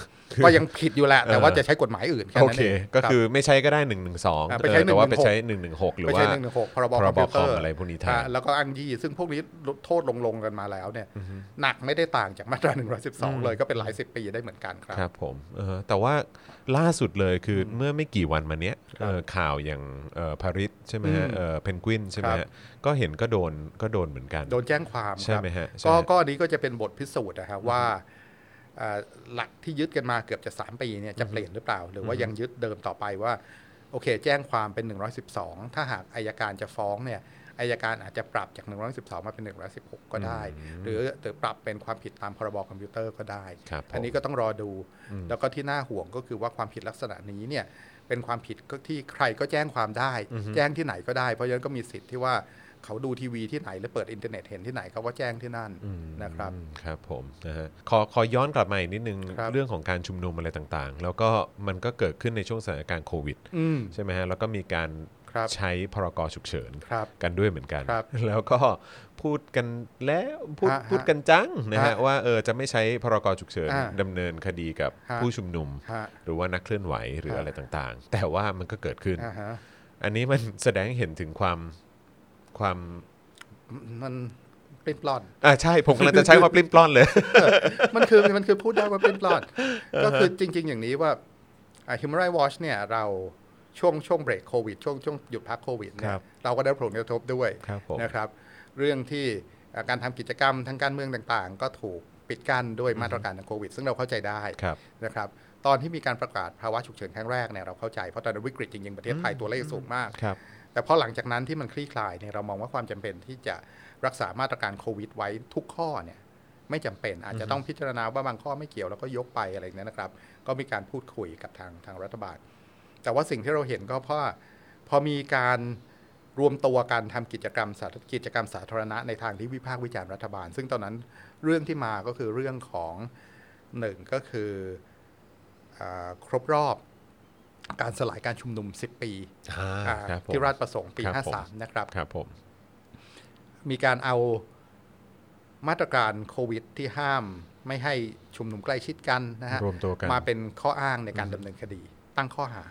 ก็ยังผิดอยู่แหละ แต่ว่าเออจะใช้กฎหมายอื่นแค่โอนั้นเคเองก็รับคือไม่ใช้ก็ได้1นึอ่าไปใช้แต่ว่า116ไปใช้1นึหรือไม่ว่าใช่หนึ่งหนึ่งหกพรบพครอมบพิวเตอคอมร์อะไรพวกนี้แทนอ่าแล้วก็อ้างยี่ซึ่งพวกนี้โทษลงลงกันมาแล้วเนี่ยหนักไม่ได้ต่างจากมาตรา112 เลยก็เป็นหลายสิบปีได้เหมือนกันครับครับผมเออแต่ว่า ล่าสุดเลยคืออเมื่อไม่กี่วันมาเนี้ยครับเอ่อข่าวอย่างเอ่อพาริสใช่ไหมฮะอืมเอ่อเพนกวินใช่ไหมครัฮะบก็เห็นก็โดนก็โดนเหมือนกัน โดนแจ้งความใช่ครับไหมฮะใช่ก็ไหมก็อันนี้ก็จะเป็นบทพิสูจน์นะครับว่าอ่าหลักที่ยึดกันมาเกือบจะ 3 ปีเนี่ยจะเปลี่ยนหรือเปล่า หรือว่ายังยึดเดิมต่อไปว่า โอเค แจ้งความเป็น 112 ถ้าหากอายการจะฟ้องเนี่ย อายการอาจจะปรับจาก 112 มาเป็น 116 ก็ได้หรือหรือปรับเป็นความผิดตามพรบคอมพิวเตอร์ก็ได้ครับผมอันนี้ก็ต้องรอดู แล้วก็ที่น่าห่วงก็คือว่าความผิดลักษณะนี้เนี่ยเป็นความผิดก็ที่ใครก็แจ้งความได้ แจ้งที่ไหนก็ได้ เพราะฉะนั้นก็มีสิทธิ์ที่ว่าเขาดูทีวีที่ไหนหรือเปิดอินเทอร์เน็ตเห็นที่ไหนเขาก็แจ้งที่นั่นนะครับอืมครับผมนะฮะขอขอย้อนกลับมาอีกนิดนึงครับเรื่องของการชุมนุมอะไรต่างๆ แล้วก็มันก็เกิดขึ้นในช่วงสถานการณ์โควิดอืมใช่ไหมฮะแล้วก็มีการครับ ใช้พรกฉุกเฉินครับกันด้วยเหมือนกันครับแล้วก็พูดกันแล้วพูดฮะพูดกันจังนะฮะฮะว่าเออจะไม่ใช้พรกฉุกเฉินอ่าดำเนินคดีกับฮะผู้ชุมนุมฮะหรือว่านักเคลื่อนไหวหรือฮะอะไรต่างๆ แต่ว่ามันก็เกิดขึ้นอ่าฮะอันนี้มันแสดงให้เห็นถึงความความมันปลิ้นปล้อนอ่าใช่ผมกำลังจะใช้ว่าปลิ้นปล้อนเลย มันคือมันคือพูดได้ว่าเป็นปลอดก็คือจริง ๆ อย่างนี้ว่าอ่า Human Rights Watch เนี่ยเรา ช่วงช่วงเบรกโควิดช่วงช่วงหยุดพักโควิดเนี่คยรับเราก็ได้รับผลกระทบด้วยครับผมนะครับ เรื่องที่อ่าการทำกิจกรรมทางการเมืองต่างๆ ก็ถูกปิดกั้นด้วยมาตรการทางโควิด ซึ่งเราเข้าใจได้ครับนะครับตอนที่มีการประกาศภาวะฉุกเฉินครั้งแรกเนี่ยเราเข้าใจเพราะตอนนั้นวิกฤตจริงๆประเทศไทยตัวเลขสูงมากครับแต่พอหลังจากนั้นที่มันคลี่คลายเนี่ยเรามองว่าความจำเป็นที่จะรักษามาตรการโควิดไว้ทุกข้อเนี่ยไม่จำเป็นอาจจะต้องพิจารณาว่าบางข้อไม่เกี่ยวแล้วก็ยกไปอะไรอย่างนี้ยนะครับ ก็มีการพูดคุยกับทางทางรัฐบาล แต่ว่าสิ่งที่เราเห็นก็เพราะว่าพอมีการรวมตัวกันทำกิจกรรมสาธกิจกรรมสาธารณะในทางที่วิพากษ์วิจารณ์รัฐบาล ซึ่งตอนนั้นเรื่องที่มาก็คือเรื่องของหนึ่งก็คืออาครบรอบการสลายการชุมนุม 10 ปีอ่าอ่าครับผมที่ราชประสงค์ปีครับผม53 นะครับครับผมมีการเอามาตรการโควิดที่ห้ามไม่ให้ชุมนุมใกล้ชิดกันนะฮะรวมตัวกันมาเป็นข้ออ้างในการดำเนินคดี ตั้งข้อหา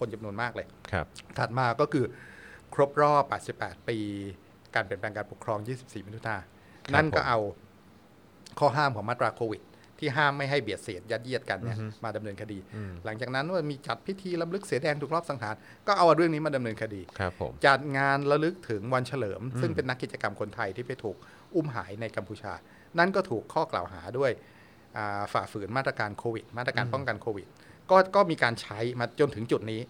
คนจำนวนมากเลยครับถัดมาก็คือครบรอบ 88 ปี การเปลี่ยนแปลงการปกครอง 24 มิถุนายนนั่นก็เอาข้อห้ามของมาตราโควิด ที่ห้ามไม่ให้เบียดเสียดยัดเยียดกันเนี่ยมาดำเนินคดี หลังจากนั้นว่ามีจัดพิธีล้ำลึกเสียแดงถูกรอบสังหาร ก็เอาเรื่องนี้มาดำเนินคดีครับผมจัดงานระลึกถึงวันเฉลิม ซึ่งเป็นนักกิจกรรมคนไทยที่ไปถูกอุ้มหายในกัมพูชา นั่นก็ถูกข้อกล่าวหาด้วยอ่าฝ่าฝืนมาตรการโควิด มาตรการป้องกันโควิด ก็ก็มีการใช้มาจนถึงจุดนี้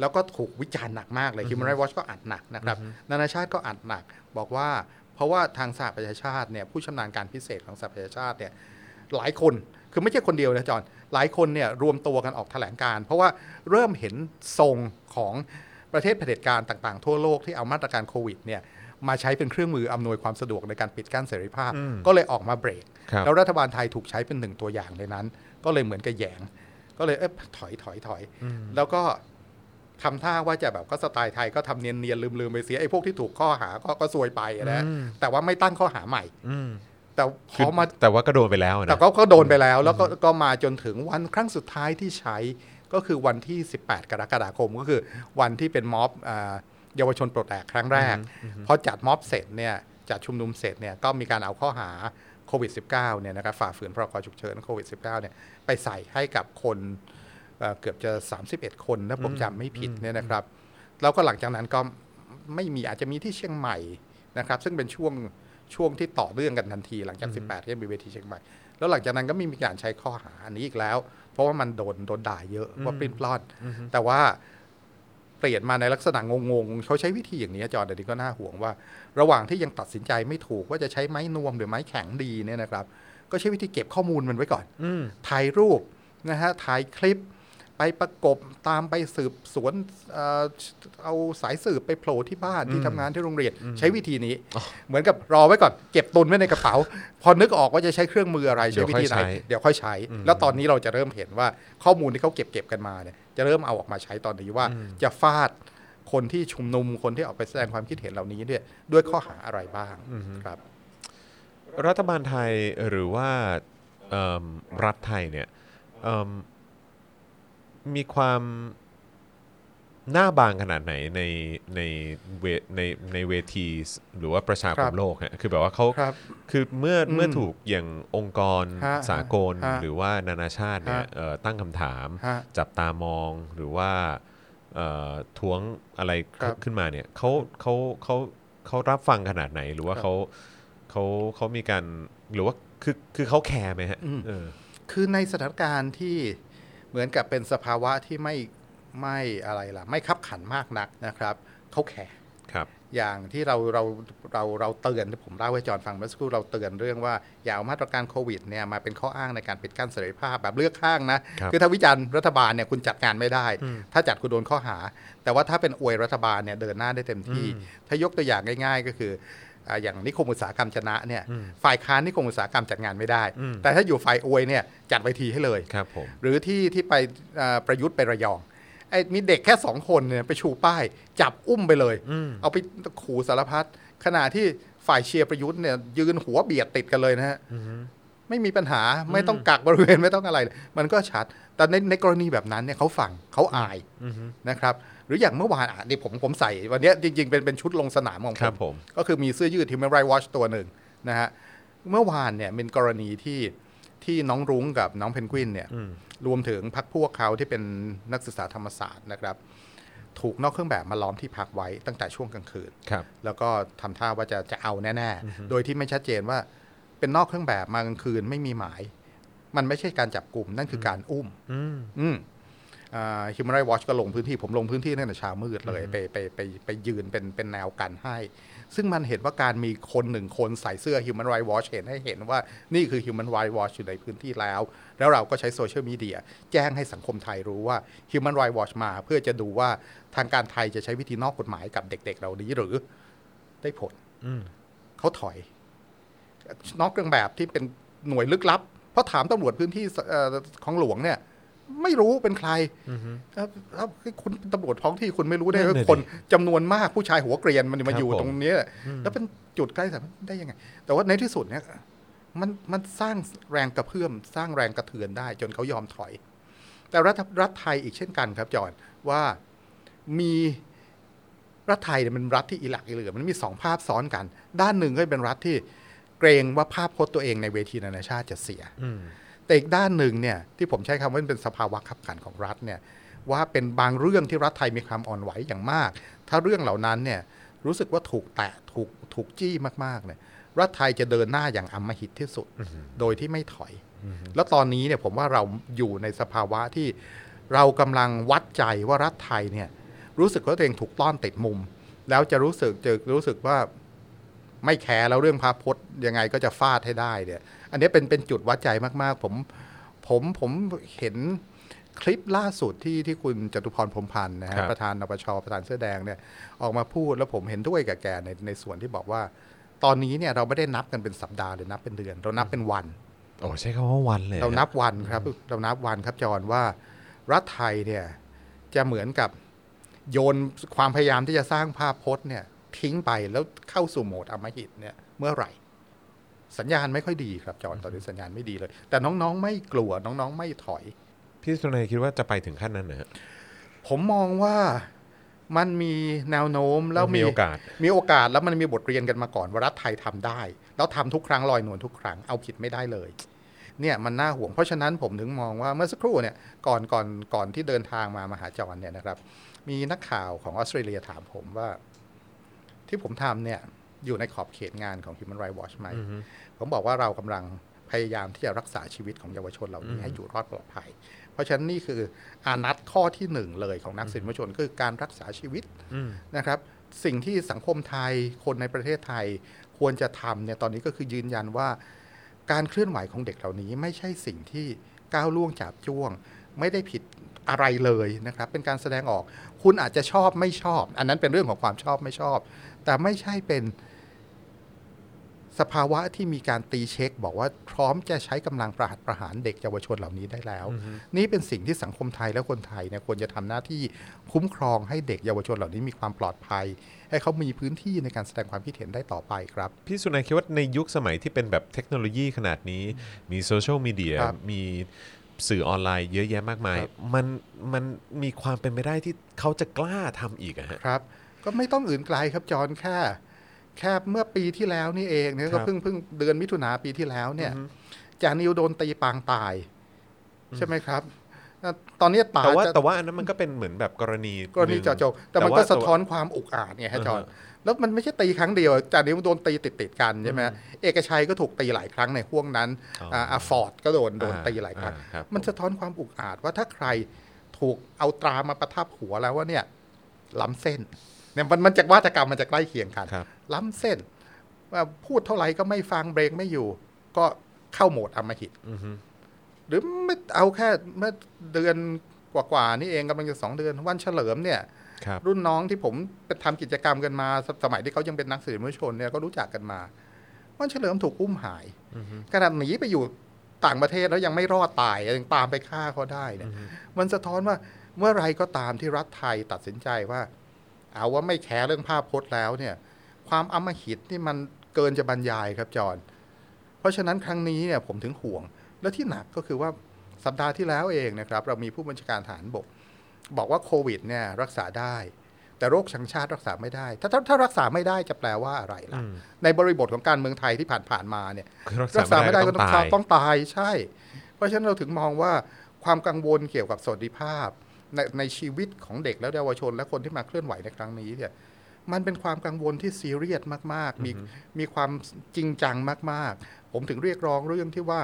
แล้วก็ถูกวิจารณ์หนักมากเลย Human Rights Watch ก็อัดหนักนะครับ นานาชาติก็อัดหนัก บอกว่าเพราะว่าทางสหประชาชาติเนี่ยผู้ชำนาญการพิเศษของสหประชาชาติเนี่ยหลายคนคือไม่ใช่คนเดียวนะจอนหลายคนเนี่ยรวมตัวกันออกแถลงการ เพราะว่าเริ่มเห็นทรงของประเทศเผด็จการต่างๆ ทั่วโลกที่เอามาตรการโควิดเนี่ยมาใช้เป็นเครื่องมืออำนวยความสะดวกในการปิดกั้นเสรีภาพ ก็เลยออกมาเบรกครับแล้วรัฐบาลไทยถูกใช้เป็นหนึ่งตัวอย่างในนั้น ก็เลยเหมือนกับแหยง ก็เลยเอ๊ะถอยถอยถอย แล้วก็ทำท่าว่าจะแบบก็สไตล์ไทยก็ทำเนียนเนียนลืมลืมๆไปเสียไอ้พวกที่ถูกข้อหาก็ก็ซวยไปนะแต่ว่าไม่ตั้งข้อหาใหม่อืมแต่พคืออมาแต่ว่าก็โดนไปแล้วนะแต่ก็ก็โดนไปแล้ว แล้วก็ก็มาจนถึงวันครั้งสุดท้ายที่ใช้ก็คือวันที่ 18 กรกฎาคมก็คือวันที่เป็นม็อบอ่าเยาวชนปลดแอกครั้งแรกพอจัดม็อบเสร็จเนี่ยจัดชุมนุมเสร็จเนี่ยก็มีการเอาข้อหาโควิด -19 เนี่ยนะครับฝ่าฝืนพรกฉุกเฉินโควิด -19 เนี่ยไปใส่ให้กับคนเอ่อเกือบจะ 31 คนถ้าผมจำไม่ผิดเนี่ยนะครับแล้วก็หลังจากนั้นก็ไม่มีอาจจะมีที่เชียงใหม่นะครับ ซึ่งเป็นช่วงช่วงที่ต่อเรื่องกันทันที หลังจาก 18ที่มีเวทีเชียงใหม่ แล้วหลังจากนั้นก็ไม่มีการใช้ข้อหาอันนี้อีกแล้ว เพราะว่ามันโดนโดนด่าเยอะว่าปลิ้นปล้อน แต่ว่า เปลี่ยนมาในลักษณะงงๆเขาใช้วิธีอย่างนี้จอร์นเดี๋ยวนี้ก็น่าห่วงว่า ระหว่างที่ยังตัดสินใจไม่ถูกว่าจะใช้ไม้นวมหรือไม้แข็งดีเนี่ยนะครับ ก็ใช้วิธีเก็บข้อมูลมันไว้ก่อนอืมถ่ายรูปนะฮะถ่ายคลิป ไปประกบตามไปสืบสวนเอ่อเอาสายสืบไปโผล่ที่บ้านที่ทำงานที่โรงเรียนใช้วิธีนี้ เหมือนกับรอไว้ก่อนเก็บตุนไว้ในกระเป๋า พอนึกออกว่าจะใช้เครื่องมืออะไรใช้วิธีไหนเดี๋ยวค่อยใช้ แล้วตอนนี้เราจะเริ่มเห็นว่าข้อมูลที่เขาเก็บเก็บกันมาเนี่ยจะเริ่มเอาออกมาใช้ตอนนี้ว่าจะฟาดคนที่ชุมนุมคนที่ออกไปแสดงความคิดเห็นเหล่านี้เนี่ยด้วยข้อหาอะไรบ้างครับ รัฐบาลไทยหรือว่าเอิ่มรัฐไทยเนี่ยเอิ่ มมีความหน้าบางขนาดไหนในในเวในในเวทีหรือว่าประชาคครัมบโลกฮะคือแบบว่าเขาครับคือเมื่ออืมเมื่อถูกอย่างองค์กรฮะสากลฮะหรือว่านานาชาติเนี่ยฮะเอ่อตั้งคำถามฮะจับตามองหรือว่าเอ่อท้วงอะไรครับขึ้นมาเนี่ยเขาเขาเขาเขารับฟังขนาดไหนหรือว่าครับเขาเขาเขามีการหรือว่าคือคือเขาแคร์ไหมฮะอืมเออคือในสถานการณ์ที่ เหมือนกับเป็นสภาวะที่ไม่ไม่อะไรล่ะ ไม่ขับขันมากนักนะครับเขาแคร์ครับ อย่างที่เราเราเราเราเตือนที่ผมเล่าให้จอห์นฟังเมื่อสักครู่เราเตือนเรื่องว่าอย่าเอามาตรการโควิดเนี่ยมาเป็นข้ออ้างในการปิดกั้นเสรีภาพแบบเลือกข้างนะครับอถ้าวิจารณ์รัฐบาลเนี่ยคุณจัดงานไม่ได้ ถ้าจัดคุณโดนข้อหา แต่ว่าถ้าเป็นอวยรัฐบาลเนี่ยเดินหน้าได้เต็มที่ ถ้ายกตัวอย่างง่าย ๆ ก็คือ อ่าอย่างนิคมอุตสาหกรรมชนะเนี่ยฝ่ายค้านนิคมอุตสาหกรรมจัดงานไม่ได้ แต่ถ้าอยู่ฝ่ายอวยเนี่ยจัดเวทีให้เลยครับผมหรือที่ที่ไปอ่าประยุทธ์ไประยองไอ้มีเด็กแค่สองคนเนี่ยไปชูป้าย จับอุ้มไปเลย เอาไปขู่สารพัดขณะที่ฝ่ายเชียร์ประยุทธ์เนี่ยยืนหัวเบียดติดกันเลยนะฮะ ไม่มีปัญหาไม่ต้องกักบริเวณไม่ต้องอะไร มันก็ชัด แต่ในในกรณีแบบนั้นเนี่ยเขาฟังเขาอายนะครับ หรืออย่างเมื่อวานอะนี่ผมผมใส่วันเนี้ยจริง ๆ เป็นเป็นชุดลงสนามของครับผผมมก็คือมีเสื้อยืด Human Rights Watch ตัวหนึ่งนะฮะเมื่อวานเนี่ยเป็นกรณีที่ที่น้องรุ้งกับน้องเพนกวินเนี่ยรวมถึงพักพวกเขาที่เป็นนักศึกษาธรรมศาสตร์นะครับ ถูกนอกเครื่องแบบมาล้อมที่พักไว้ตั้งแต่ช่วงกลางคืนครับแล้วก็ทำท่าว่าจะจะเอาแน่ ๆ โดยที่ไม่ชัดเจนว่า เป็นนอกเครื่องแบบมากลางคืนไม่มีหมาย มันไม่ใช่การจับกลุ่มนั่นคือการอุ้ม อืมอืมฮิวแมนไรท์วอชก็ลงพื้นที่ผมลงพื้นที่ตั้งแต่เช้ามืดเลยไปไปไปไปยืนเป็นเป็นแนวกันให้ ซึ่งมันเห็นว่าการมีคนหนึ่งคนใส่เสื้อ Human Rights Watch เห็นให้เห็นว่านี่คือ Human Rights Watch อยู่ในพื้นที่แล้ว แล้วเราก็ใช้โซเชียลมีเดียแจ้งให้สังคมไทยรู้ว่า Human Rights Watch มา เพื่อจะดูว่าทางการไทยจะใช้วิธีนอกกฎหมายกับเด็กๆเหล่านี้หรือได้ผลอืมเขาถอย นอกเครื่องแบบที่เป็นหน่วยลึกลับ เพราะถามตำรวจพื้นที่เอ่อของหลวงเนี่ย ไม่รู้เป็นใครแล้วแล้วคุณตำรวจท้องที่คุณไม่รู้ได้นั่นว่าน่ะดิคนจำนวนมากผู้ชายหัวเกรียนมันมาครับอยู่ผมตรงเนี้ยแล้วเป็นจุดใกล้สามได้ยังไง แต่ว่าในที่สุดเนี่ยมันมันสร้างแรงกระเพื่อม สร้างแรงกระเทือนได้ จนเขายอมถอย แต่รัฐรัฐไทยอีกเช่นกันครับจอห์นว่ามีรัฐไทยเนี่ยมันรัฐที่อิหลักอิเหลือมันมีสองภาพซ้อนกัน ด้านหนึ่งก็เป็นรัฐที่ เกรงว่าภาพพจน์ตัวเองในเวทีนานาชาติจะเสียอืมแต่อีกด้านหนึ่งเนี่ยที่ผมใช้คำว่าเป็นสภาวะขับขันของรัฐเนี่ยว่าเป็นบางเรื่องที่รัฐไทยมีความอ่อนไหวอย่างมาก ถ้าเรื่องเหล่านั้นเนี่ยรู้สึกว่าถูกแตะถูกถูกจี้มากๆเนี่ยรัฐไทยจะเดินหน้าอย่างอำมหิตที่สุด โดยที่ไม่ถอย แล้วตอนนี้เนี่ยผมว่าเราอยู่ในสภาวะที่เรากำลังวัดใจว่ารัฐไทยเนี่ยรู้สึกว่าตัวเองถูกต้อนติดมุม แล้วจะรู้สึกจะรู้สึกว่า ไม่แคร์แล้วเรื่องพาพจน์ยังไงก็จะฟาดให้ได้เนี่ย อันนี้เป็นเป็นจุดวัดใจมากๆ ผมผมผมเห็นคลิปล่าสุดที่ที่คุณจตุพรพรหมพันธ์นะครัฮะบประธานนปชประธานเสื้อแดงเนี่ยออกมาพูดแล้วผมเห็นด้วยกับแกในในส่วนที่บอกว่า ตอนนี้เนี่ยเราไม่ได้นับกันเป็นสัปดาห์หรือนับเป็นเดือน เรานับเป็นวันโอ้ใช้คำว่าวันเลย เรานับวันครับ เรานับวันครับจอห์นว่ารัฐไทยเนี่ยจะเหมือนกับโยนความพยายามที่จะสร้างภาพพจน์เนี่ย ทิ้งไปแล้วเข้าสู่โหมดอำมหิตเนี่ยเมื่อไหร่ สัญญาณไม่ค่อยดีครับจอห์นตอนนี้สัญญาณไม่ดีเลย แต่น้องๆไม่กลัวน้องๆไม่ถอย พี่สุนัยคิดว่าจะไปถึงขั้นนั้นนะฮะผมมองว่ามันมีแนวโน้มแล้วมีโอกาส มีโอกาสแล้วมันมีบทเรียนกันมาก่อนว่ารัฐไทยทำได้ แล้วทำทุกครั้งลอยนวลทุกครั้งเอาผิดไม่ได้เลย เนี่ยมันน่าห่วงเพราะฉะนั้นผมถึงมองว่าเมื่อสักครู่เนี่ยก่อนก่อนก่อนที่เดินทางมามาหาจอนเนี่ยนะครับ มีนักข่าวของออสเตรเลียถามผมว่า ที่ผมทำเนี่ยอยู่ในขอบเขตงานของ Human Rights Watch ไหมผมบอกว่าเรากำลังพยายามที่จะรักษาชีวิตของเยาวชนเหล่านี้ให้อยู่รอดปลอดภัย เพราะฉะนั้นนี่คืออานัตข้อที่หนึ่งเลยของนักสิทธิมนุษยชนคือการรักษาชีวิตอืมนะครับ สิ่งที่สังคมไทยคนในประเทศไทยควรจะทำเนี่ยตอนนี้ก็คือยืนยันว่า การเคลื่อนไหวของเด็กเหล่านี้ไม่ใช่สิ่งที่ก้าวล่วงจับจ้วง ไม่ได้ผิดอะไรเลยนะครับ เป็นการแสดงออก คุณอาจจะชอบไม่ชอบ อันนั้นเป็นเรื่องของความชอบไม่ชอบ แต่ไม่ใช่เป็นสภาวะที่มีการตีเช็ค บอกว่าพร้อมจะใช้กำลังประหัตประหารเด็กเยาวชนเหล่านี้ได้แล้ว นี่เป็นสิ่งที่สังคมไทยและคนไทยเนี่ยควรจะทำหน้าที่คุ้มครองให้เด็กเยาวชนเหล่านี้มีความปลอดภัย ให้เขามีพื้นที่ในการแสดงความคิดเห็นได้ต่อไปครับ พี่สุนัยคิดว่าในยุคสมัยที่เป็นแบบเทคโนโลยีขนาดนี้ มีโซเชียลมีเดียครับมี สื่อออนไลน์เยอะแยะมากมายครับมันมันมีความเป็นไปได้ที่เขาจะกล้าทำอีกอะฮะครับ ก็ไม่ต้องอื่นไกลครับจอห์นแค่แค่เมื่อปีที่แล้วนี่เองเนี่ยครัก็บเพิ่งเพิ่งเดือนมิถุนาปีที่แล้วเนี่ยจานิวโดนตีปางตาย ใช่ไหมครับอะตอนนี้ป่าแต่ว่าจะแต่ว่าอันนั้นมันก็เป็นเหมือนแบบกรณีกรณีหนึ่งเจาะจงแต่มันว่าก็สะท้อนความอุกอาจไงฮะจอห์นอ่าฮะ แล้วมันไม่ใช่ตีครั้งเดียว จานิวโดนตีติดติดๆกันใช่ไหมเอกชัยก็ถูกตีหลายครั้งในห่วงนั้นอ๋ออ่าอาฟอร์ดก็โดนโดนอ่าตีหลายครั้งอ่าครับมันสะท้อนความอุกอาจว่าถ้าใครถูกเอาตรามาประทับหัวแล้วว่าเนี่ยล้ำเส้นเนี่ยมันมันจากวาทกรรมมันจะใกล้เคียงกันครับล้ำเส้นว่าพูดเท่าไหร่ก็ไม่ฟังเบรกไม่อยู่ ก็เข้าโหมดอำมหิตอือฮึหรือไม่เอาแค่เมื่อเดือนกว่าๆนี่เองกำลังจะสองเดือนวันเฉลิมเนี่ยค รับรุ่นน้องที่ผมไปทำกิจกรรมกันมาสสมัยที่เขายังเป็นนักสื่อมวลชนเนี่ยก็รู้จักกันมาวันเฉลิมถูกอุ้มหายขนาดหนีไปอยู่ต่างประเทศแล้วยังไม่รอดตายยังตามไปฆ่าเขาได้เนี่ยมันสะท้อนว่าเมื่อไรก็ตามที่รัฐไทยตัดสินใจว่า เอาว่าไม่แคร์เรื่องภาพพจน์แล้วเนี่ย ความอำมหิตนี่มันเกินจะบรรยายครับจอห์นเพราะฉะนั้นครั้งนี้เนี่ยผมถึงห่วง และที่หนักก็คือว่าสัปดาห์ที่แล้วเองนะครับ เรามีผู้บัญชาการฐานบก บอกว่าโควิดเนี่ยรักษาได้ แต่โรคชังชาติรักษาไม่ได้ ถ้าถ้าถ้ารักษาไม่ได้จะแปลว่าอะไรล่ะอืมในบริบทของการเมืองไทยที่ผ่านๆมาเนี่ยคือรักษาไม่ได้ก็ต้องตายต้องตายใช่ เพราะฉะนั้นเราถึงมองว่าความกังวลเกี่ยวกับสวัสดิภาพในในชีวิตของเด็กและเยาวชน และคนที่มาเคลื่อนไหวในครั้งนี้เนี่ยมันเป็นความกังวลที่ซีเรียสมาก ๆ มีมีความจริงจังมาก ๆ ผมถึงเรียกร้องเรื่องที่ว่า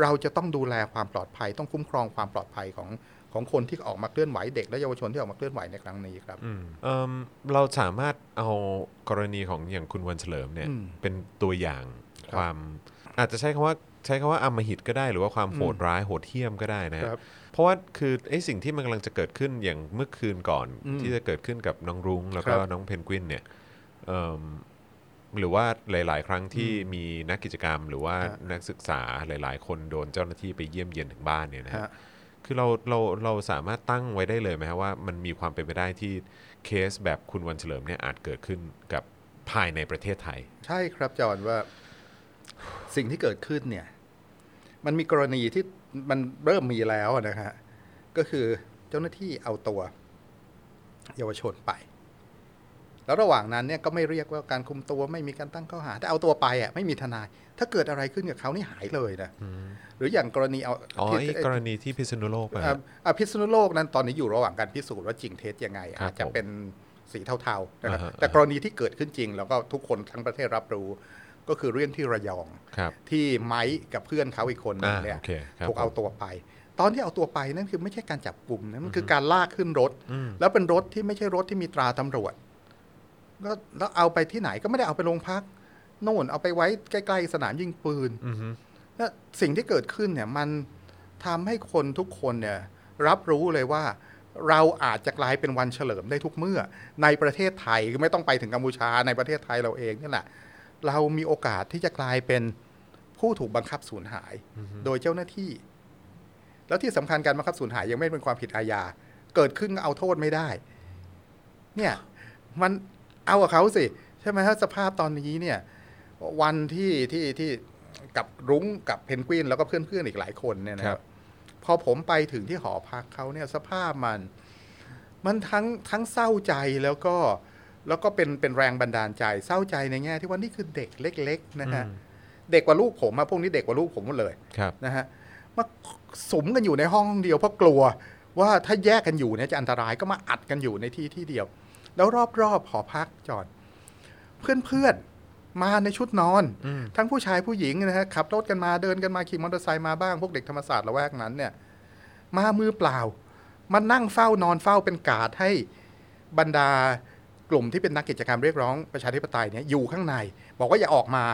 เราจะต้องดูแลความปลอดภัย ต้องคุ้มครองความปลอดภัยของ ของคนที่ออกมาเคลื่อนไหวเด็กและเยาวชนที่ออกมาเคลื่อนไหวในครั้งนี้ครับอืมเอิ่มเราสามารถเอากรณีของอย่างคุณวันเฉลิมเนี่ยอืมเป็นตัวอย่างครับความอาจจะใช้คำว่าใช้คำว่าอำมหิตก็ได้หรือว่าความโหดร้ายโหดเหี้ยมก็ได้นะฮะครับเพราะว่าคือไอ้สิ่งที่มันกำลังจะเกิดขึ้นอย่างเมื่อคืนก่อนอืมที่จะเกิดขึ้นกับน้องรุ้งแล้วก็ครับน้องเพนกวินเนี่ยเอิ่มหรือว่าหลาย ๆ ครั้งที่มีนักกิจกรรม หรือว่าฮะนักศึกษาหลาย ๆ คนโดนเจ้าหน้าที่ไปเยี่ยมเยียนถึงบ้านเนี่ยนะฮะฮะ คือเราเราเราสามารถตั้งไว้ได้เลยไหมครับว่ามันมีความเป็นไปได้ที่เคสแบบคุณวันเฉลิมเนี่ยอาจเกิดขึ้นกับภายในประเทศไทย ใช่ครับจอห์นว่าสิ่งที่เกิดขึ้นเนี่ย มันมีกรณีที่มันเริ่มมีแล้วนะฮะก็คือเจ้าหน้าที่เอาตัว เยาวชนไป แล้วระหว่างนั้นเนี่ยก็ไม่เรียกว่าการคุมตัวไม่มีการตั้งข้อหาแต่เอาตัวไปอะไม่มีทนาย ถ้าเกิดอะไรขึ้นกับเขานี่หายเลยนะหรืออย่างกรณีเอาอ๋อที่ไอ้กรณีที่พิษณุโลกไปอ่าอ่าพิษณุโลกนั้นตอนนี้อยู่ระหว่างการพิสูจน์ว่าจริงเท็จยังไงครับอาจจะเป็นสีเทาๆนะครับอ่าฮะแต่กรณีที่เกิดขึ้นจริง แล้วก็ทุกคนทั้งประเทศรับรู้ก็คือเรื่องที่ระยองครับที่ไม้กับเพื่อนเขาอีกคนหนึงอ่าเนี่ยโอเคครับถูกเอาตัวไป ตอนที่เอาตัวไปนั่นคือไม่ใช่การจับกลุ่มนะมันคือการลากขึ้นรถอืมแล้วเป็นรถที่ไม่ใช่รถที่มีตราตำรวจ ก็แล้วเอาไปที่ไหนก็ไม่ได้เอาไปโรงพักโน่นเอาไปไว้ใกล้ ๆ สนามยิงปืนอือฮึและสิ่งที่เกิดขึ้นเนี่ยมันทำให้คนทุกคนเนี่ยรับรู้เลยว่าเราอาจจะกลายเป็นวันเฉลิมได้ทุกเมื่อ ในประเทศไทยคือไม่ต้องไปถึงกัมพูชาในประเทศไทยเราเองนี่แหละ เรามีโอกาสที่จะกลายเป็นผู้ถูกบังคับสูญหาย โดยเจ้าหน้าที่ แล้วที่สำคัญการบังคับสูญหายยังไม่เป็นความผิดอาญาเกิดขึ้นก็เอาโทษไม่ได้ เนี่ยมัน เอากับเขาสิใช่ไหมฮะสภาพตอนนี้เนี่ย วันที่ที่ที่กับรุ้งกับเพนกวินแล้วก็เพื่อนๆอีกหลายคนเนี่ยนะคครัรับบพอผมไปถึงที่หอพักเขาเนี่ยสภาพมัน มันทั้งทั้งเศร้าใจแล้วก็แล้วก็เป็นเป็นแรงบันดาลใจเศร้าใจในแง่ที่ว่านี่คือเด็กเล็ก ๆ นะฮะอืมเด็กกว่าลูกผมอะพวกนี้เด็กกว่าลูกผมหมดเลยครับนะฮะมาสมกันอยู่ในห้องเดียวเพราะกลัว ว่าถ้าแยกกันอยู่เนี่ยจะอันตรายก็มาอัดกันอยู่ในที่ที่เดียว แล้วรอบๆหอพักจอด เพื่อนๆมาในชุดนอนอืมทั้งผู้ชายผู้หญิงนะฮะขับรถกันมาเดินกันมาขี่มอเตอร์ไซค์มาบ้างพวกเด็กธรรมศาสตร์ละแวกนั้น เนี่ย มามือเปล่ามานั่งเฝ้านอนเฝ้าเป็นการ์ดให้บรรดากลุ่มที่เป็นนักกิจกรรมเรียกร้องประชาธิปไตยเนี่ยอยู่ข้างใน บอกว่าอย่าออกมา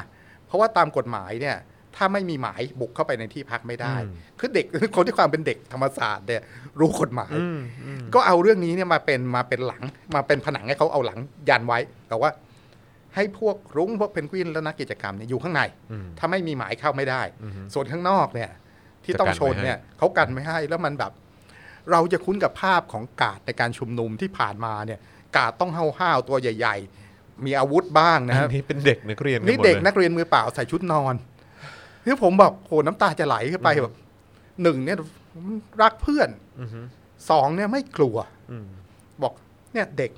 เพราะว่าตามกฎหมายเนี่ย ถ้าไม่มีหมายบุกเข้าไปในที่พักไม่ได้ คือเด็กคนที่ความเป็นเด็กธรรมศาสตร์เนี่ยรู้กฎหมาย ก็เอาเรื่องนี้เนี่ยมาเป็นมาเป็นหลังมาเป็นผนังให้เขาเอาหลังยันไว้แต่ว่าให้พวกรุ้งพวกเพนกวินและนักกิจกรรมเนี่ยอยู่ข้างใน ถ้าไม่มีหมายเข้าไม่ได้ ส่วนข้างนอกเนี่ยที่ต้องชนเนี่ยเขากันไม่ให้แล้วมันแบบ เราจะคุ้นกับภาพของกาดในการชุมนุมที่ผ่านมาเนี่ย กาดต้องห้าวๆตัวใหญ่ ๆ มีอาวุธบ้างนะคอัรับนนี้เป็นเด็กนักเรียนนี่หมเด็กลยนักเรียนมือเปล่าใส่ชุดนอน ที่ผมแบบโหน้ำตาจะไหลขึ้นไปแบบหนึ่งเนี่ยรักเพื่อนสองเนี่ยไม่กลัวอืมบอก เนี่ยเด็ก